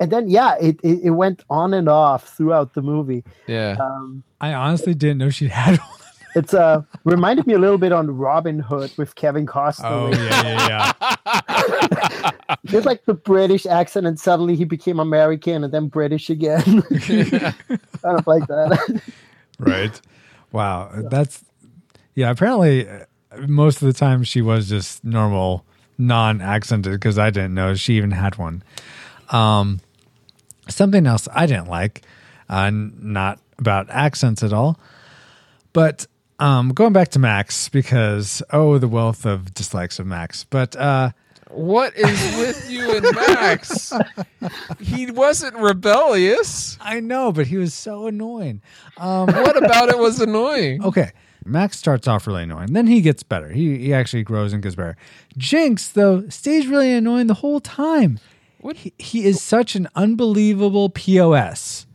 and then yeah, it, it it went on and off throughout the movie. Yeah. Um, I honestly didn't know she had one. it's uh reminded me a little bit on Robin Hood with Kevin Costner. Oh yeah, yeah, yeah. Just like the British accent, and suddenly he became American and then British again. kind of like that. right. Wow. That's yeah. Apparently, most of the time she was just normal, non-accented because I didn't know she even had one. Um, something else I didn't like, uh, not about accents at all, but um, going back to Max because oh, the wealth of dislikes of Max. But uh, What is with you and Max? he wasn't rebellious. I know, but he was so annoying. What about it was annoying? Okay. Max starts off really annoying. Then he gets better. He he actually grows and gets better. Jinx, though, stays really annoying the whole time. What? He, he is such an unbelievable POS.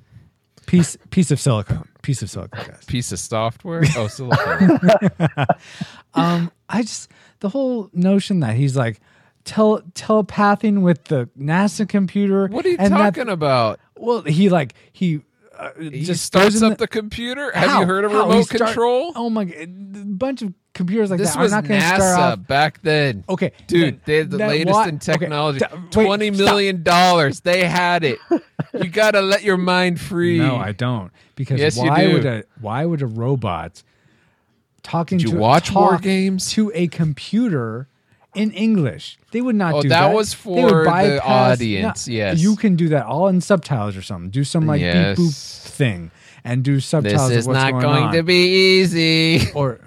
Piece piece of silicone. Piece of silicone, guys. Piece of software? Oh, silicone. Um, I just the whole notion that he's like tel- telepathing with the NASA computer. What are you and that- talking about? well, he like he uh, He just starts up the, computer. Have you heard of How? Remote start- control? Oh my god, a bunch of computers like this that. was I'm not going to start off. back then. Okay, Dude, then- they had the then latest what- in okay, technology. wait, Twenty stop. million dollars. They had it. you gotta let your mind free. No, I don't. Because Yes, you why do. would a why would a robot talking Did you to watch War Games? to a computer in English? They would not Oh, do that that. was They would for the audience, No, yes. you can do that all in subtitles or something. Do some like Yes. beep boop thing and do subtitles. This is not going, going to be easy. or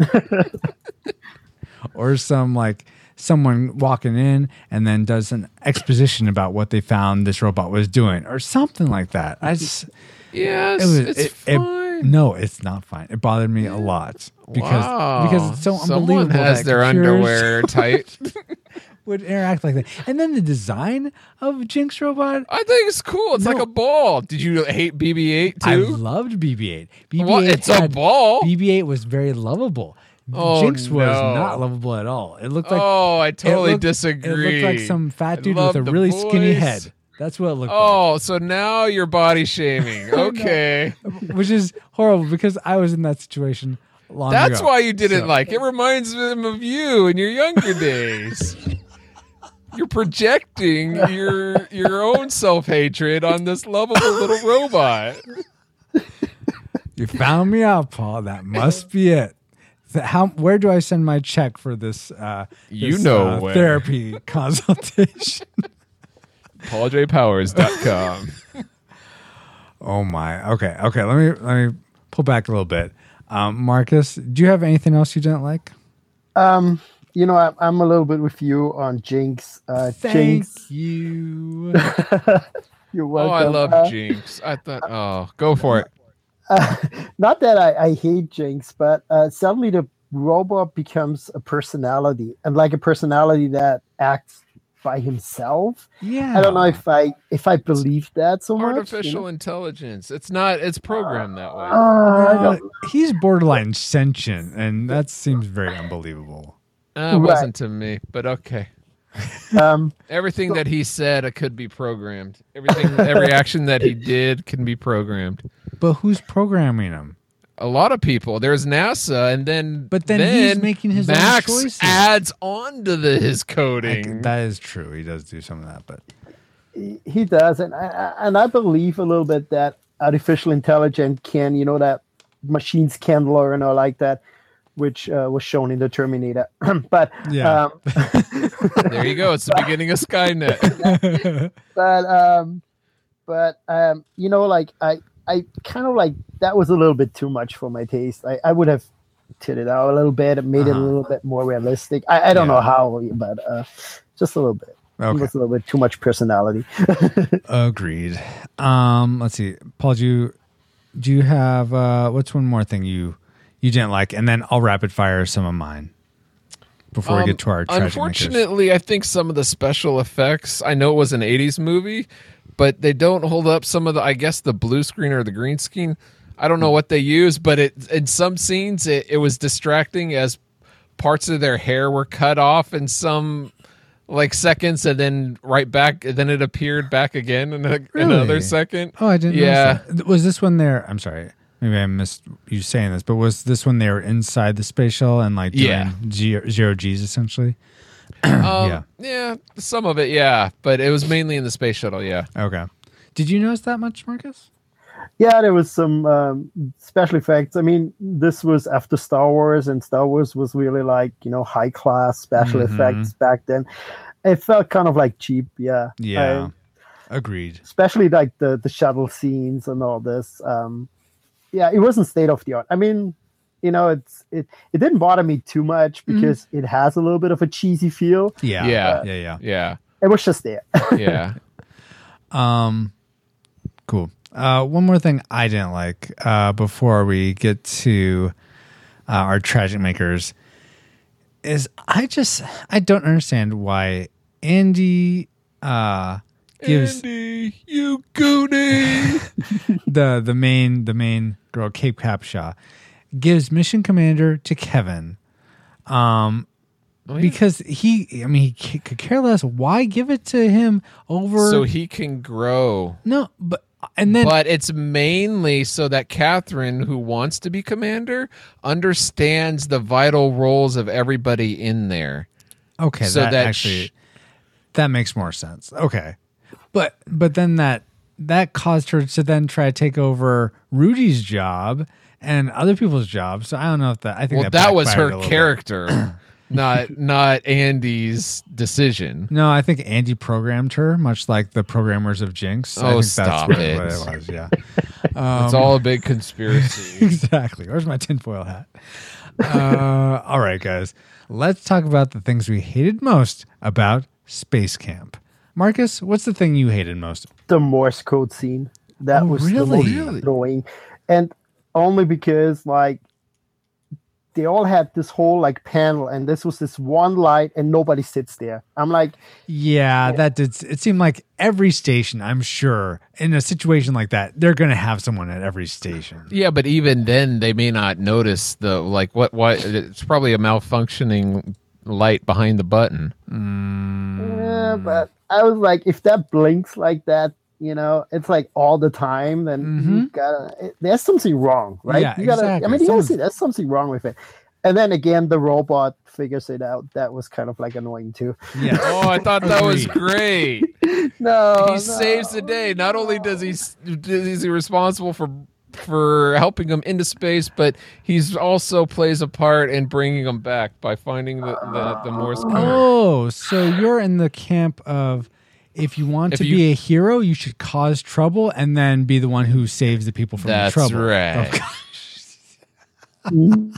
or some like someone walking in and then does an exposition about what they found this robot was doing or something like that. I just Yes, it was it's it- it- fine. no, it's not fine. It bothered me a lot because wow. because it's so Someone unbelievable has that their underwear tight. would interact like that. And then the design of Jinx robot. I think it's cool. It's No. like a ball. Did you hate BB-8 too? I loved BB-8. BB-8 What? It's a ball? BB-8 was very lovable. Oh, Jinx was no. not lovable at all. It looked like oh, I it totally looked- disagree. It looked like some fat dude with a really skinny head. That's what it looked like. Oh, so now you're body shaming. Okay. like, which is horrible because I was in that situation a long That's ago. why you didn't So- like it. Reminds them of you in your younger days. You're projecting your your own self hatred on this lovable little robot. You found me out, Paul. That must be it. How? Where do I send my check for this? Uh, You this, know uh, therapy consultation. PaulJPowers.com. oh my. Okay. Okay. Let me let me pull back a little bit. Um, Marcus, do you have anything else you didn't like? Um, you know, I, I'm a little bit with you on Jinx. Uh, Thank Jinx, you. you're Oh, welcome. I love Uh, Jinx. I thought, oh, go for it. uh, not that I, I hate Jinx, but uh, suddenly the robot becomes a personality and like a personality that acts by himself. Yeah. I don't know if I if I believe that so much. Artificial intelligence. It's not. It's programmed that way. Uh, Uh, he's borderline sentient, and that seems very unbelievable. Uh, it right. wasn't to me, but okay. um, Everything that he said it could be programmed. Everything, every action that he did can be programmed. But who's programming him? A lot of people. There's NASA, and then But then he's making his own Max choices. adds on to the, his I c- coding. that is true. He does do some of that, but he he does, and I, I- and I believe a little bit that artificial intelligence can, you know, that machines can learn or like that, which uh, was shown in the Terminator. but Yeah. um, there you go. It's the beginning of Skynet. but um, but um, you know, like I I kind of like that was a little bit too much for my taste. I, I would have tit it out a little bit and made it a Uh-huh. little bit more realistic. I, I don't Yeah. know how, but uh, just a little bit. It okay. was a little bit too much personality. Agreed. Um, let's see, Paul. Do you do you have uh, what's one more thing you you didn't like, and then I'll rapid fire some of mine before we Um, get to our tragic makers. Unfortunately, I think some of the special effects. I know it was an '80s movie, but they don't hold up. Some of the, I guess, the blue screen or the green screen. I don't know what they use, but it in some scenes it, it was distracting as parts of their hair were cut off in some like seconds, and then right back. Then it appeared back again in a, another second. Oh, I didn't. Yeah. Was this when they're? I'm sorry. Maybe I missed you saying this, but was this when they were inside the space shuttle and like doing Yeah. zero, zero G's essentially? Um, Yeah. yeah, some of it, yeah, but it was mainly in the space shuttle. Yeah, Okay. Did you notice that much, Marcus? Yeah, there was some um, special effects. I mean, this was after Star Wars, and Star Wars was really like you know high class special Mhm. effects back then. It felt kind of like cheap, yeah. Yeah. I- Agreed. especially like the the shuttle scenes and all this. Um, yeah, it wasn't state of the art. I mean, you know, it's it it didn't bother me too much because it has a little bit of a cheesy feel. Yeah. Yeah. Yeah. Yeah. yeah, It was just there. yeah. Um, cool. Uh, one more thing I didn't like uh, before we get to uh, our tragic makers is I just I don't understand why Andy uh, gives Andy, you goonie. the the main the main girl Cape Capshaw gives mission commander to Kevin. Um, Oh, yeah. because he I mean he could care less. Why give it to him over? so he can grow. no, but and then but it's mainly so that Kathryn, who wants to be commander, understands the vital roles of everybody in there. Okay, so that, that actually sh- that makes more sense. Okay, but but then that that caused her to then try to take over Rudy's job and other people's jobs. So I don't know if that. I think Well, that, that was her character, not not Andy's decision. No, I think Andy programmed her, much like the programmers of Jinx. I Oh, think stop what, it. what it was. Yeah, it's all a big conspiracy. exactly. Where's my tinfoil hat? Uh, all right, guys. Let's talk about the things we hated most about Space Camp. Marcus, what's the thing you hated most? the Morse code scene. That Oh, was the really? most annoying, and only because like they all had this whole like panel, and this was this one light, and nobody sits there. I'm like, Yeah, that did. It seemed like every station. I'm sure in a situation like that, they're going to have someone at every station. yeah, but even then, they may not notice the like what what. It's probably a malfunctioning light behind the button. eh, but I was like, if that blinks like that, you know, it's like all the time, then you mm-hmm. gotta. It, there's something wrong, right? Yeah, you gotta. exactly. I mean, you gotta see there's something wrong with it. And then again, the robot figures it out. That was kind of like annoying too. Yeah. Oh, I thought that was great. No, he no. saves the day. Not only does he is he responsible for for helping him into space, but he's also plays a part in bringing him back by finding the the, the Morse code. Oh, so you're in the camp of if you want If to you- be a hero, you should cause trouble and then be the one who saves the people from That's the trouble. That's right. Oh,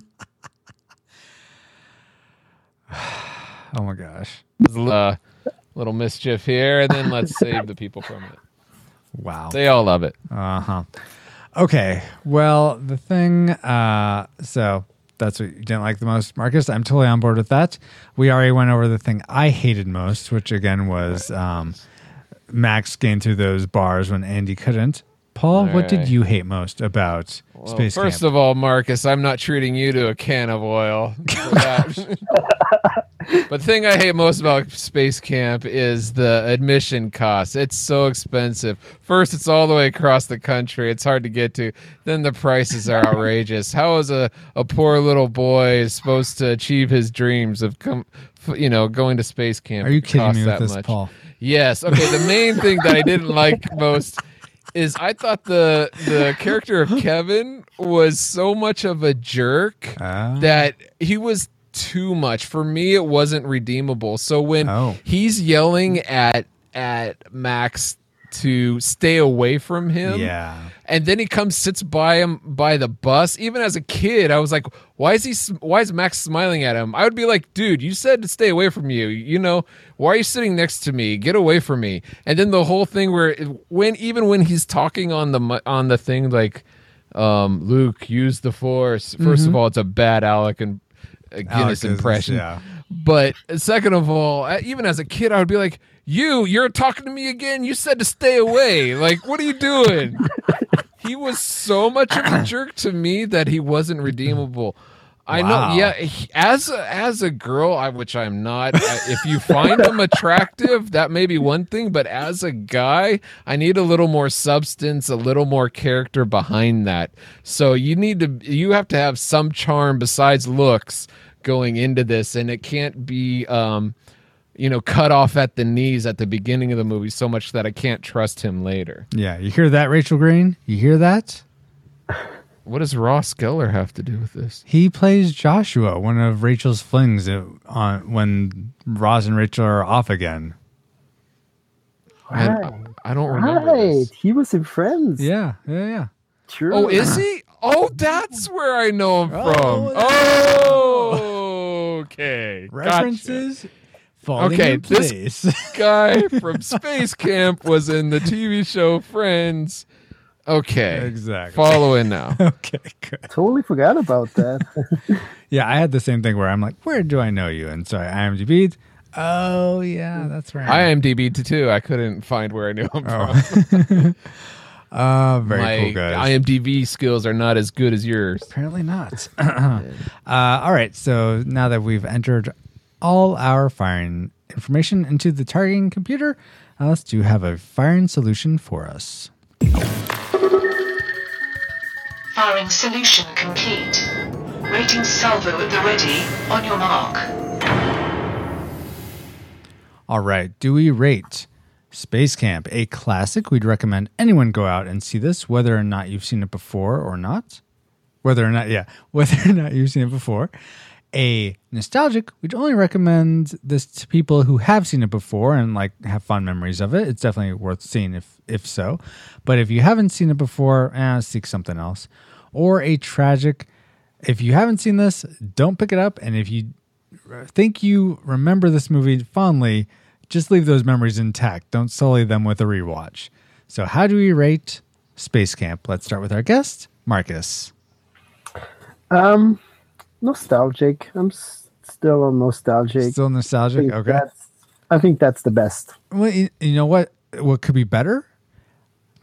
oh my gosh. uh, little mischief here, and then let's save the people from it. Wow. They all love it. Uh huh. Okay. Well, the thing. Uh, so that's what you didn't like the most, Marcus. I'm totally on board with that. We already went over the thing I hated most, which again was um, Max getting through those bars when Andy couldn't. Paul, what did you hate most about Well, Space first Camp? of all, Marcus, I'm not treating you to a can of oil. but the thing I hate most about Space Camp is the admission cost. It's so expensive. First, it's all the way across the country. It's hard to get to. Then the prices are outrageous. How is a, a poor little boy supposed to achieve his dreams of come, you know, going to space camp? Are you kidding me with that this, much? Paul? Yes. Okay. The main thing that I didn't like most is I thought the the character of Kevin was so much of a jerk Ah. that he was too much for me. It wasn't redeemable. So when Oh. he's yelling at at Max to stay away from him, Yeah. and then he comes sits by him by the bus even as a kid i was like why is he why is max smiling at him i would be like dude you said to stay away from you you know why are you sitting next to me get away from me and then the whole thing where when even when he's talking on the on the thing like um luke use the force 1st of all it's a bad alec and Alec guinness impression yeah. but second of all, uh, even as a kid, I would be like, "You, you're talking to me again. You said to stay away. Like, what are you doing?" he was so much of a jerk to me that he wasn't redeemable. I Wow. know, yeah. as a, as a girl, I, which I'm not. I, if you find him attractive, that may be one thing. But as a guy, I need a little more substance, a little more character behind that. So you need to, you have to have some charm besides looks going into this, and it can't be um, you know, cut off at the knees at the beginning of the movie so much that I can't trust him later. Yeah, you hear that, Rachel Green? You hear that? What does Ross Geller have to do with this? He plays Joshua, one of Rachel's flings uh, on when Ross and Rachel are off again. And Right. I, I don't remember. Right. this. He was in Friends. Yeah, yeah, yeah. True. Oh, is he? Oh, that's where I know him Oh, from. there Oh, okay. Gotcha. References falling Okay, in this- Guy from Space Camp was in the TV show Friends. Okay. Exactly. Follow in now. okay, good. Totally forgot about that. Yeah, I had the same thing where I'm like, where do I know you? And so I IMDb'd. Oh, yeah, that's right. I IMDb too. I couldn't find where I knew him Oh. from. Uh, very My cool, guys. IMDb skills are not as good as yours. Apparently not. uh, all right. So now that we've entered all our firing information into the targeting computer, uh, let's do have a firing solution for us. Firing solution complete. Rating salvo at the ready. On your mark. All right. Do we rate Space Camp a classic? We'd recommend anyone go out and see this, whether or not you've seen it before or not. Whether or not, yeah, whether or not you've seen it before. A nostalgic, we'd only recommend this to people who have seen it before and like have fond memories of it. It's definitely worth seeing if if so. But if you haven't seen it before, eh, seek something else. Or a tragic, if you haven't seen this, don't pick it up. And if you think you remember this movie fondly, just leave those memories intact. Don't sully them with a rewatch. So, how do we rate Space Camp? Let's start with our guest, Marcus. Um, nostalgic. I'm s- still on nostalgic. Still I nostalgic? think Okay. That's, I think that's the best. Well, you, you know what? What could be better?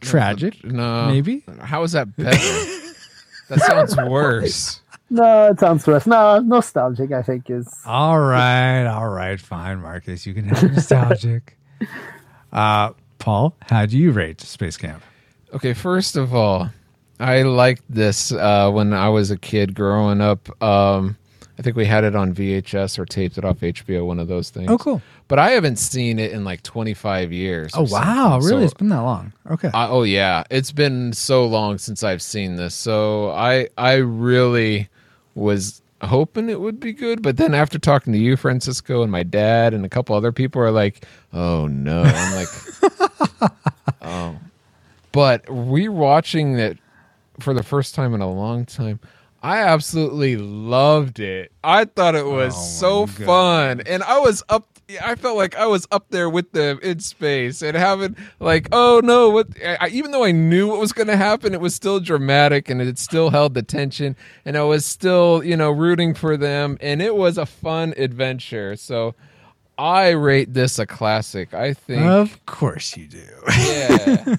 Tragic, No. maybe. How is that better? that sounds worse. No, it sounds worse. No, nostalgic. I think is All right, all right, fine, Marcus. You can have nostalgic. uh, Paul, how do you rate Space Camp? Okay, first of all, I liked this uh, when I was a kid growing up. Um, I think we had it on VHS or taped it off HBO, one of those things. Oh, cool. But I haven't seen it in like 25 years. Oh or wow, something. really? So it's been that long. Okay. I, oh yeah, it's been so long since I've seen this. So I I really was hoping it would be good, but then after talking to you, Francisco, and my dad, and a couple other people are like, "Oh no!" I'm like, "Oh." But rewatching it for the first time in a long time. I absolutely loved it. I thought it was Oh so God. fun, and I was up. I felt like I was up there with them in space, and having like, oh no, what? I, even though I knew what was going to happen, it was still dramatic, and it still held the tension, and I was still, you know, rooting for them, and it was a fun adventure. So, I rate this a classic. I think, Of course you do. yeah.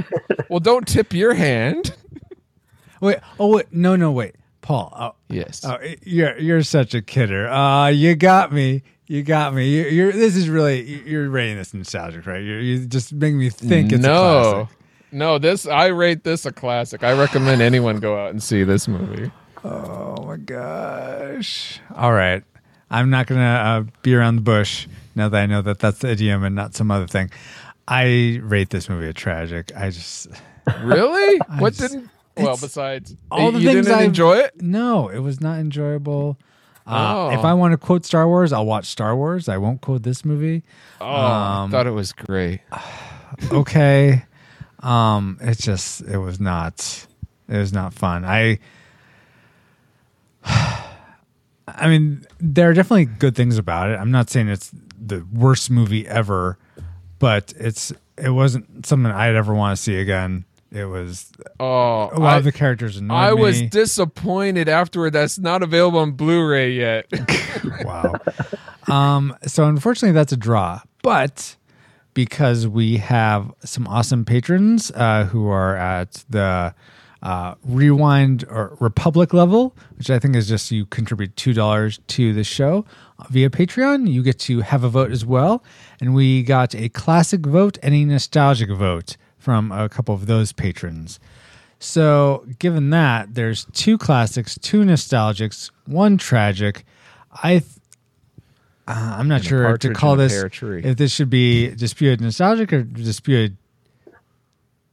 well, don't tip your hand. Wait. Oh wait. No. No. Wait. Paul. Oh, Yes. oh, you're you're such a kidder. Uh you got me. You got me. You're, you're this is really you're rating this nostalgic, right? You're, you just make me think it's a no. classic. No, this I rate this a classic. I recommend anyone go out and see this movie. Oh my gosh. All right. I'm not gonna uh, be around the bush now that I know that that's the idiom and not some other thing. I rate this movie a tragic. I just Really? what just- didn't? Well, besides all the you things didn't I've- enjoy it. No, it was not enjoyable. Uh, Oh. If I want to quote Star Wars, I'll watch Star Wars. I won't quote this movie. Oh, Um, I thought it was great. Okay, um, it's just it was not it was not fun. I I mean, there are definitely good things about it. I'm not saying it's the worst movie ever, but it's it wasn't something I'd ever want to see again. It was Oh, a lot I, of the characters I was disappointed afterward. That's not available on Blu-ray yet. wow. Um, so unfortunately, that's a draw. But because we have some awesome patrons uh, who are at the uh, Rewind or Republic level, which I think is just you contribute two dollars to the show via Patreon, you get to have a vote as well. And we got a classic vote and a nostalgic vote from a couple of those patrons. So, given that, there's two classics, two nostalgics, one tragic. I th- Uh, I'm not And sure to call this if this should be disputed nostalgic or disputed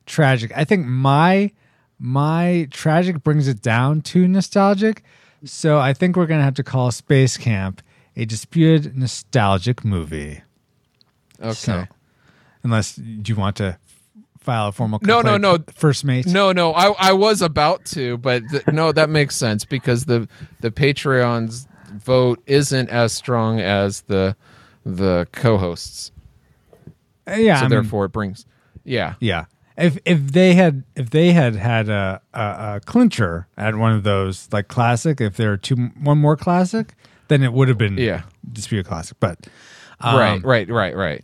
tragic. I think my my tragic brings it down to nostalgic. So I think we're gonna have to call Space Camp a disputed nostalgic movie. Okay. So, unless do you want to file a formal No, no, no. first mate. No, no, I I was about to, but th- no, that makes sense because the the Patreon's vote isn't as strong as the the co-hosts. Uh, yeah, so I mean, therefore it brings yeah. Yeah. If if they had if they had had a, a, a clincher at one of those like classic, if there are two one more classic, then it would have been Yeah. disputed classic. But um, right, right, right, right.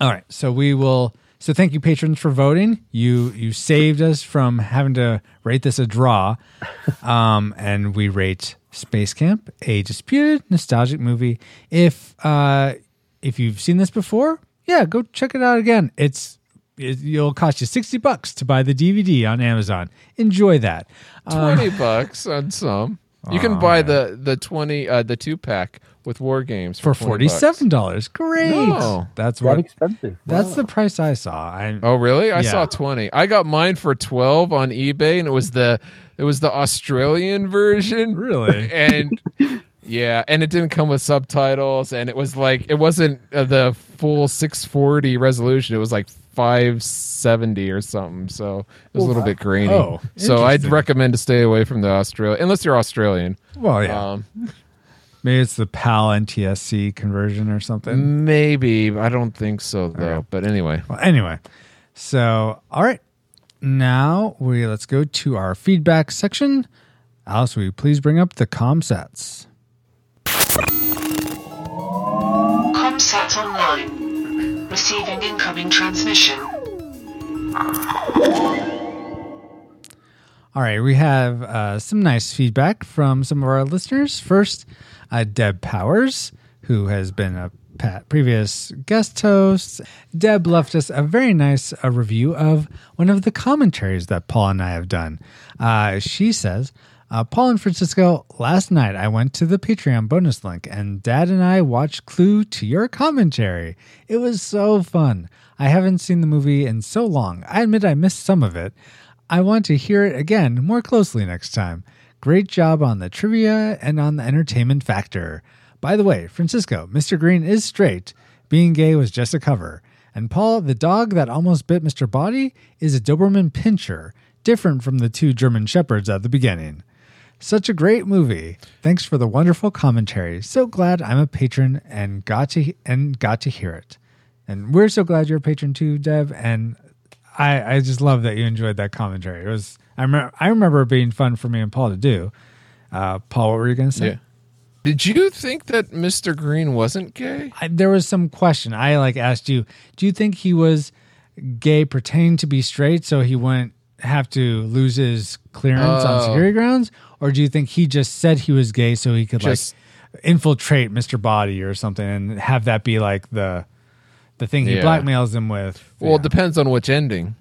all right, so we will. So thank you patrons for voting. You you saved us from having to rate this a draw, um, and we rate Space Camp a disputed nostalgic movie. If uh, if you've seen this before, yeah, go check it out again. It's it, it'll cost you sixty bucks to buy the DVD on Amazon. Enjoy that. Uh, Twenty bucks on some. You can buy the the twenty uh, the two pack with war games for for, 20 forty bucks. seven dollars. Great. No. That's That what. expensive. That's Wow. the price I saw. I Oh really? I Yeah. saw twenty. I got mine for twelve on eBay, and it was the it was the Australian version. Really? and yeah, and it didn't come with subtitles, and it was like it wasn't uh, the full six forty resolution. It was like five seventy or something. So it was a little bit grainy. Oh, so I'd recommend to stay away from the Australia unless you're Australian. well, yeah. Um, Maybe it's the PAL NTSC conversion or something. maybe I don't think so though. Okay. But anyway, Well, anyway, so all right, now we let's go to our feedback section. Alice, will you please bring up the com sets? Comsat online. Receiving incoming transmission. All right, we have uh, some nice feedback from some of our listeners. First, uh, Deb Powers, who has been a pa- previous guest host. Deb left us a very nice uh, review of one of the commentaries that Paul and I have done. Uh, she says, uh, Paul and Francisco, last night I went to the Patreon bonus link and Dad and I watched Clue to your commentary. It was so fun. I haven't seen the movie in so long. I admit I missed some of it. I want to hear it again more closely next time. Great job on the trivia and on the entertainment factor. By the way, Francisco, Mr. Green is straight. Being gay was just a cover. And Paul, the dog that almost bit Mr. Body, is a Doberman Pinscher, different from the two German Shepherds at the beginning. Such a great movie. Thanks for the wonderful commentary. So glad I'm a patron and got to and got to hear it. And we're so glad you're a patron too, Deb, And I, I just love that you enjoyed that commentary. It was I remember I remember it being fun for me and Paul to do. Uh, Paul, what were you going to say? yeah. Did you think that Mr. Green wasn't gay? I, there was some question. I like asked you, do you think he was gay pretending to be straight so he wouldn't have to lose his clearance on Oh. security grounds? Or do you think he just said he was gay so he could Just- like infiltrate Mr. Body or something and have that be like the the thing he Yeah. blackmails him with? Well, Yeah. it depends on which ending.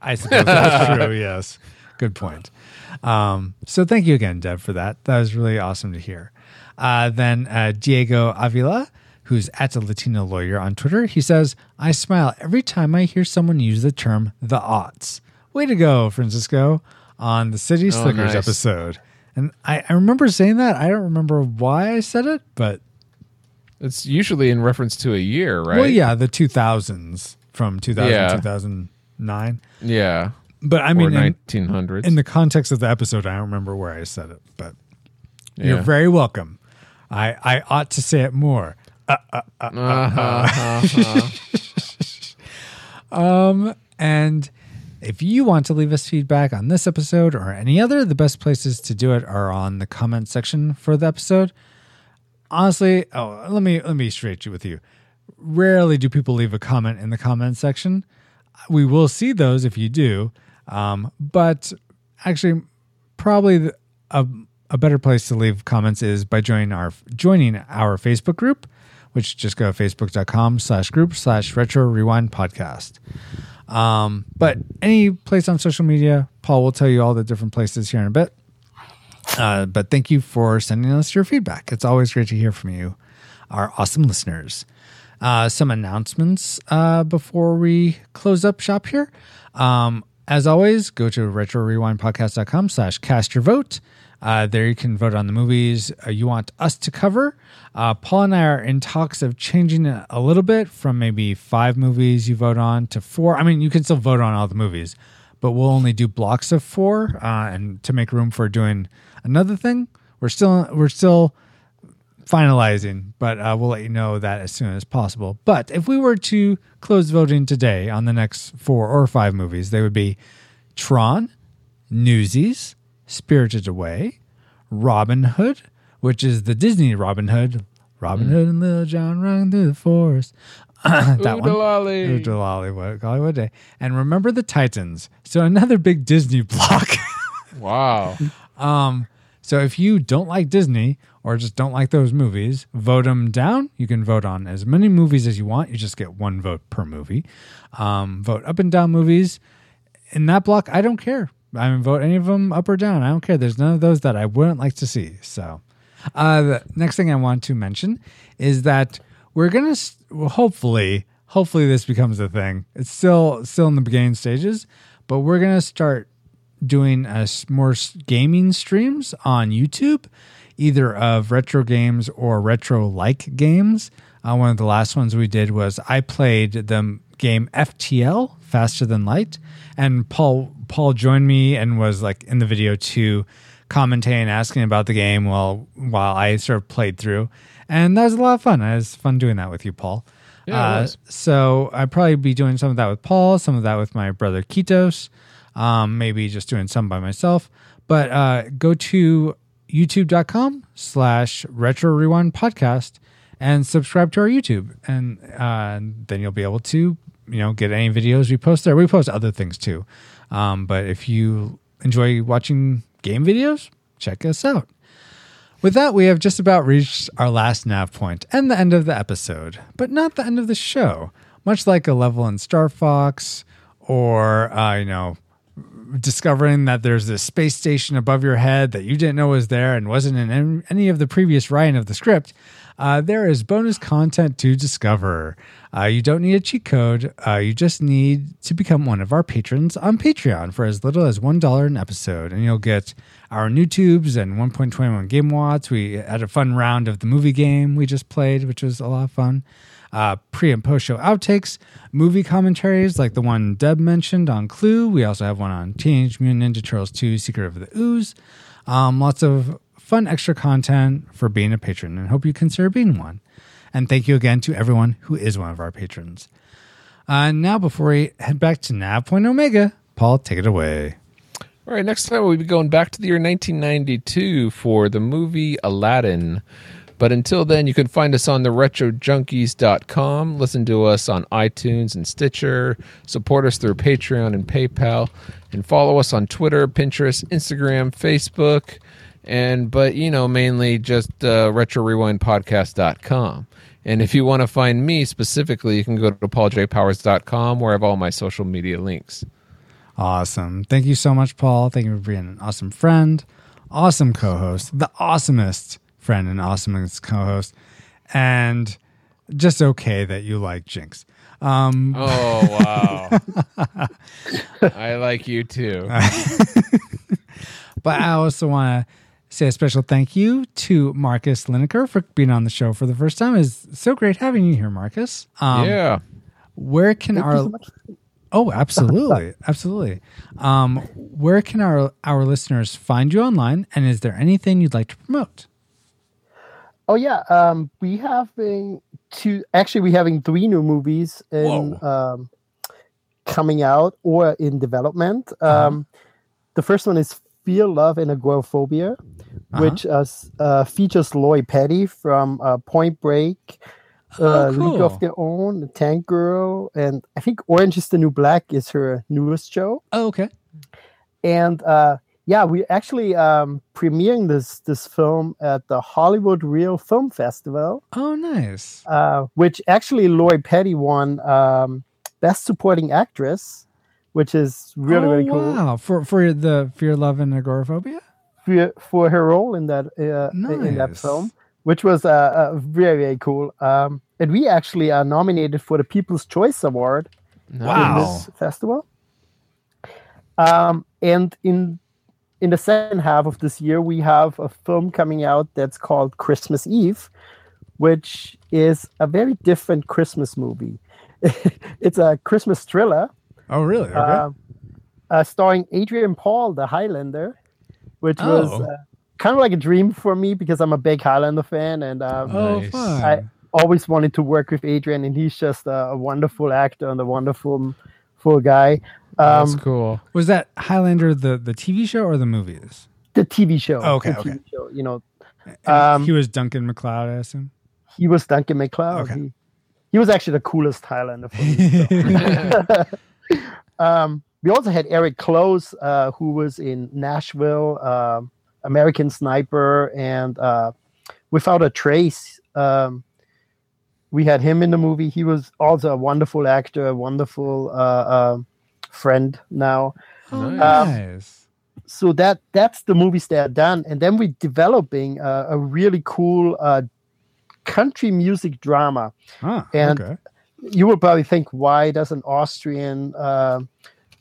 I suppose that's true. Yes, good point. Um, so thank you again, Deb, for that. That was really awesome to hear. Uh, then uh, Diego Avila, who's at a Latino lawyer on Twitter, he says, "I smile every time I hear someone use the term the aughts. Way to go, Francisco, on the City Slickers nice. episode." And I, I remember saying that. I don't remember why I said it, but It's usually in reference to a year, right? well, yeah, the 2000s from 2000 Yeah. 2009. Yeah. But I mean, in, 1900s. in the context of the episode, I don't remember where I said it, but you're very welcome. I, I ought to say it more. Uh, uh, uh, uh-huh. uh-huh. Um, and if you want to leave us feedback on this episode or any other, the best places to do it are on the comment section for the episode. Honestly, oh, let me let me be you with you. Rarely do people leave a comment in the comment section. We will see those if you do, um, but actually, probably a a better place to leave comments is by joining our joining our Facebook group, which just go to facebook.com slash group slash retro rewind podcast. Um, but any place on social media, Paul will tell you all the different places here in a bit. Uh, but thank you for sending us your feedback. It's always great to hear from you. our awesome listeners. Uh, some announcements uh, before we close up shop here. Um, as always, go to retrorewindpodcast.com slash cast your vote. Uh, there you can vote on the movies uh, you want us to cover. Uh, Paul and I are in talks of changing it a little bit from maybe five movies you vote on to four. I mean, you can still vote on all the movies, but we'll only do blocks of four, uh, and to make room for doing another thing. We're still we're still finalizing, but uh, we'll let you know that as soon as possible. But if we were to close voting today on the next four or five movies, they would be Tron, Newsies, Spirited Away, Robin Hood, which is the Disney Robin Hood, Robin Hood and Little John running through the forest. that one. Oodalali. Oodalali, what Hollywood Day. And remember the Titans. So another big Disney block. Wow. Um, so if you don't like Disney or just don't like those movies, vote them down. You can vote on as many movies as you want. You just get one vote per movie. Um, vote up and down movies. In that block, I don't care. I mean, vote any of them up or down. I don't care. There's none of those that I wouldn't like to see. So, uh, the next thing I want to mention is that we're gonna hopefully, hopefully this becomes a thing. It's still still in the beginning stages, but we're gonna start doing uh, more gaming streams on YouTube, either of retro games or retro like games. Uh, one of the last ones we did was I played the game FTL, Faster Than Light, and Paul Paul joined me and was like in the video too, commentating, asking about the game while while I sort of played through, and that was a lot of fun. It was fun doing that with you, Paul. Yeah, Uh, so I'd probably be doing some of that with Paul, some of that with my brother Kitos, um, maybe just doing some by myself. But uh, go to youtube.com slash retro rewind podcast and subscribe to our YouTube. And uh, then you'll be able to, you know, get any videos we post there. We post other things too. Um, but if you enjoy watching game videos, check us out. With that, we have just about reached our last nav point and the end of the episode, but not the end of the show. Much like a level in Star Fox or, uh, you know, discovering that there's this space station above your head that you didn't know was there and wasn't in any- of the previous writing of the script, uh, there is bonus content to discover. Uh, you don't need a cheat code. Uh, you just need to become one of our patrons on Patreon for as little as $1 an episode. And you'll get our new tubes and 1.21 game watts. We had a fun round of the movie game we just played, which was a lot of fun uh, pre and post show outtakes, movie commentaries like the one Deb mentioned on Clue. We also have one on Teenage Mutant Ninja Turtles 2 Secret of the Ooze. Um, lots of fun extra content for being a patron and hope you consider being one. And thank you again to everyone who is one of our patrons. Uh, now, before we head back to Nav Point Omega, Paul, take it away. All right, next time we'll be going back to the year 1992 for the movie Aladdin. But until then, you can find us on the retrojunkies.com, listen to us on iTunes and Stitcher, support us through Patreon and PayPal, and follow us on Twitter, Pinterest, Instagram, Facebook, and but you know, mainly just uh, retrorewindpodcast.com. And if you want to find me specifically, you can go to pauljpowers.com where I have all my social media links. Awesome. Thank you so much, Paul. Thank you for being an awesome friend, awesome co host, the awesomest friend and awesome co host, and just okay that you like Jinx. Um, Oh wow! I like you too. but I also want to say a special thank you to Marcus Lineker for being on the show for the first time. It's so great having you here, Marcus. Um, yeah. Where can Thank our so. Oh, absolutely, absolutely. Um, where can our our listeners find you online? And is there anything you'd like to promote? Oh yeah, um, we having two. Actually, we having three new movies in um, coming out or in development. Um, The first one is Fear, Love, and Agoraphobia, which uh, uh, features Lori Petty from uh, Point Break, uh, League of Their Own, Tank Girl, and I think Orange is the New Black is her newest show. Oh, okay. and uh, yeah, we're actually um, premiering this this film at the Hollywood Reel Film Festival, Oh, nice. uh, which actually Lori Petty won um, Best Supporting Actress, which is really oh, really cool Wow, for for the fear, love, and agoraphobia. for, for her role in that uh, in that film. which was uh, uh, very very cool. Um, and we actually are nominated for the People's Choice Award in this festival. Um, and in in the second half of this year, we have a film coming out that's called Christmas Eve, which is a very different Christmas movie. it's a Christmas thriller Oh, really? Okay. uh, uh, starring Adrian Paul, the Highlander, which was Oh. uh, kind of like a dream for me because I'm a big Highlander fan and um, oh, nice. I always wanted to work with Adrian, and he's just a, a wonderful actor and a wonderful full guy. That's Um, cool. was that Highlander the the TV show or the movies? the TV show. Oh, okay, the okay. TV show, you know, Um, he was Duncan MacLeod, I assume. he was Duncan MacLeod. Okay. He, he was actually the coolest Highlander for me. um, we also had Eric Close, uh, who was in Nashville, um American Sniper, and uh, Without a Trace. Um, we had him in the movie. He was also a wonderful actor, a wonderful uh, uh, friend now. Oh, Nice. nice. So that that's the movies they are done, and then we're developing a, a really cool uh, country music drama. Huh, And- okay. you will probably think, why does an Austrian uh,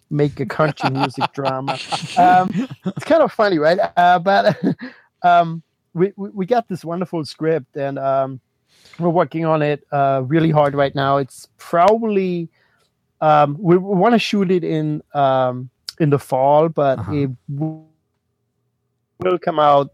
make a country music drama? Um, it's kind of funny, right? Uh, but um, we, we we got this wonderful script, and um, we're working on it uh, really hard right now. It's probably um, we, we want to shoot it in um, in the fall, but Uh-huh. it w- will come out,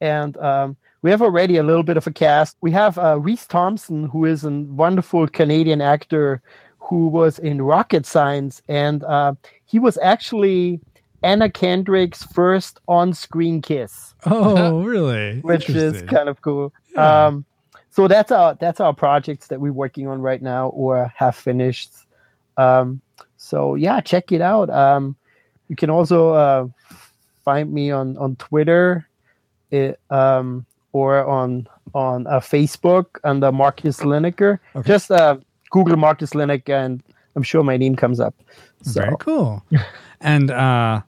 and um, we have already a little bit of a cast. We have uh, Reece Thompson, who is a wonderful Canadian actor who was in Rocket Science, and uh, he was actually Anna Kendrick's first on-screen kiss, Oh, really? which is kind of cool. Yeah. Um, so that's our that's our projects that we're working on right now or have finished. Um, so yeah, check it out. Um, you can also uh, find me on on Twitter, it, um, or on on uh, Facebook under Marcus Lineker. Okay. Just uh, Google Marcus Lineker, and I'm sure my name comes up. So Very cool. and uh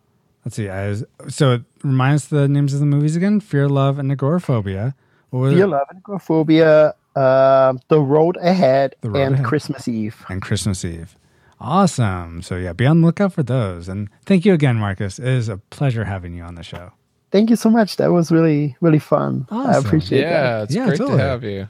let's see. I was, so it reminds us the names of the movies again: Fear, Love, and Agoraphobia. Fear, it? Love, and Agoraphobia, uh, The Road Ahead, The Road and Ahead. Christmas Eve. And Christmas Eve. Awesome. So yeah, be on the lookout for those. And thank you again, Marcus. It is a pleasure having you on the show. Thank you so much. That was really, really fun. I Awesome. appreciate that. Yeah, it's Yeah, great totally. to have you.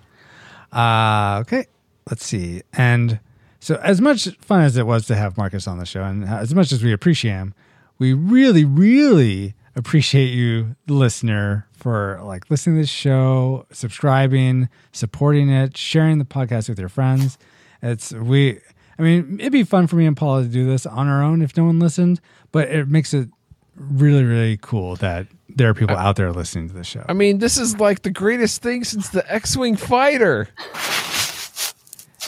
Uh, okay. Let's see. And so, as much fun as it was to have Marcus on the show, and as much as we appreciate him, we really, really appreciate you, the listener, for like listening to this show, subscribing, supporting it, sharing the podcast with your friends. It's we. I mean, it'd be fun for me and Paula to do this on our own if no one listened, but it makes it really, really cool that there are people out there listening to the show. I mean, this is like the greatest thing since the X-wing fighter.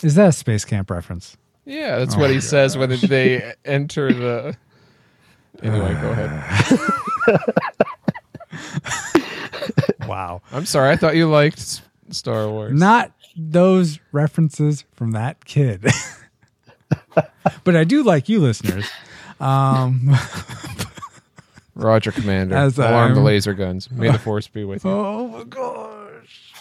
Is that a space camp reference? Yeah, that's oh what he says when they enter the. Anyway, go ahead. Wow. I'm sorry. I thought you liked Star Wars. Not those references from that kid. but I do like you listeners. Um, Roger, Commander. As Alarm the I'm- laser guns. May the force be with you. oh my gosh.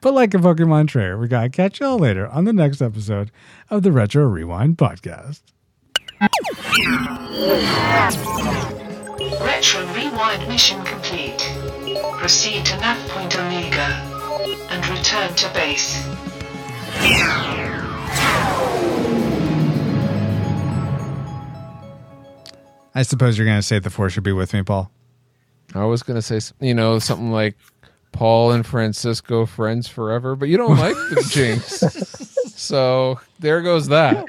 But like a Pokemon trainer, we got to catch y'all later on the next episode of the Retro Rewind podcast. Retro Rewind mission complete. Proceed to nav point Omega and return to base. I suppose you're going to say the force should be with me, Paul. I was gonna say, you know, something like Paul and Francisco friends forever, but you don't like the Jinx, so there goes that.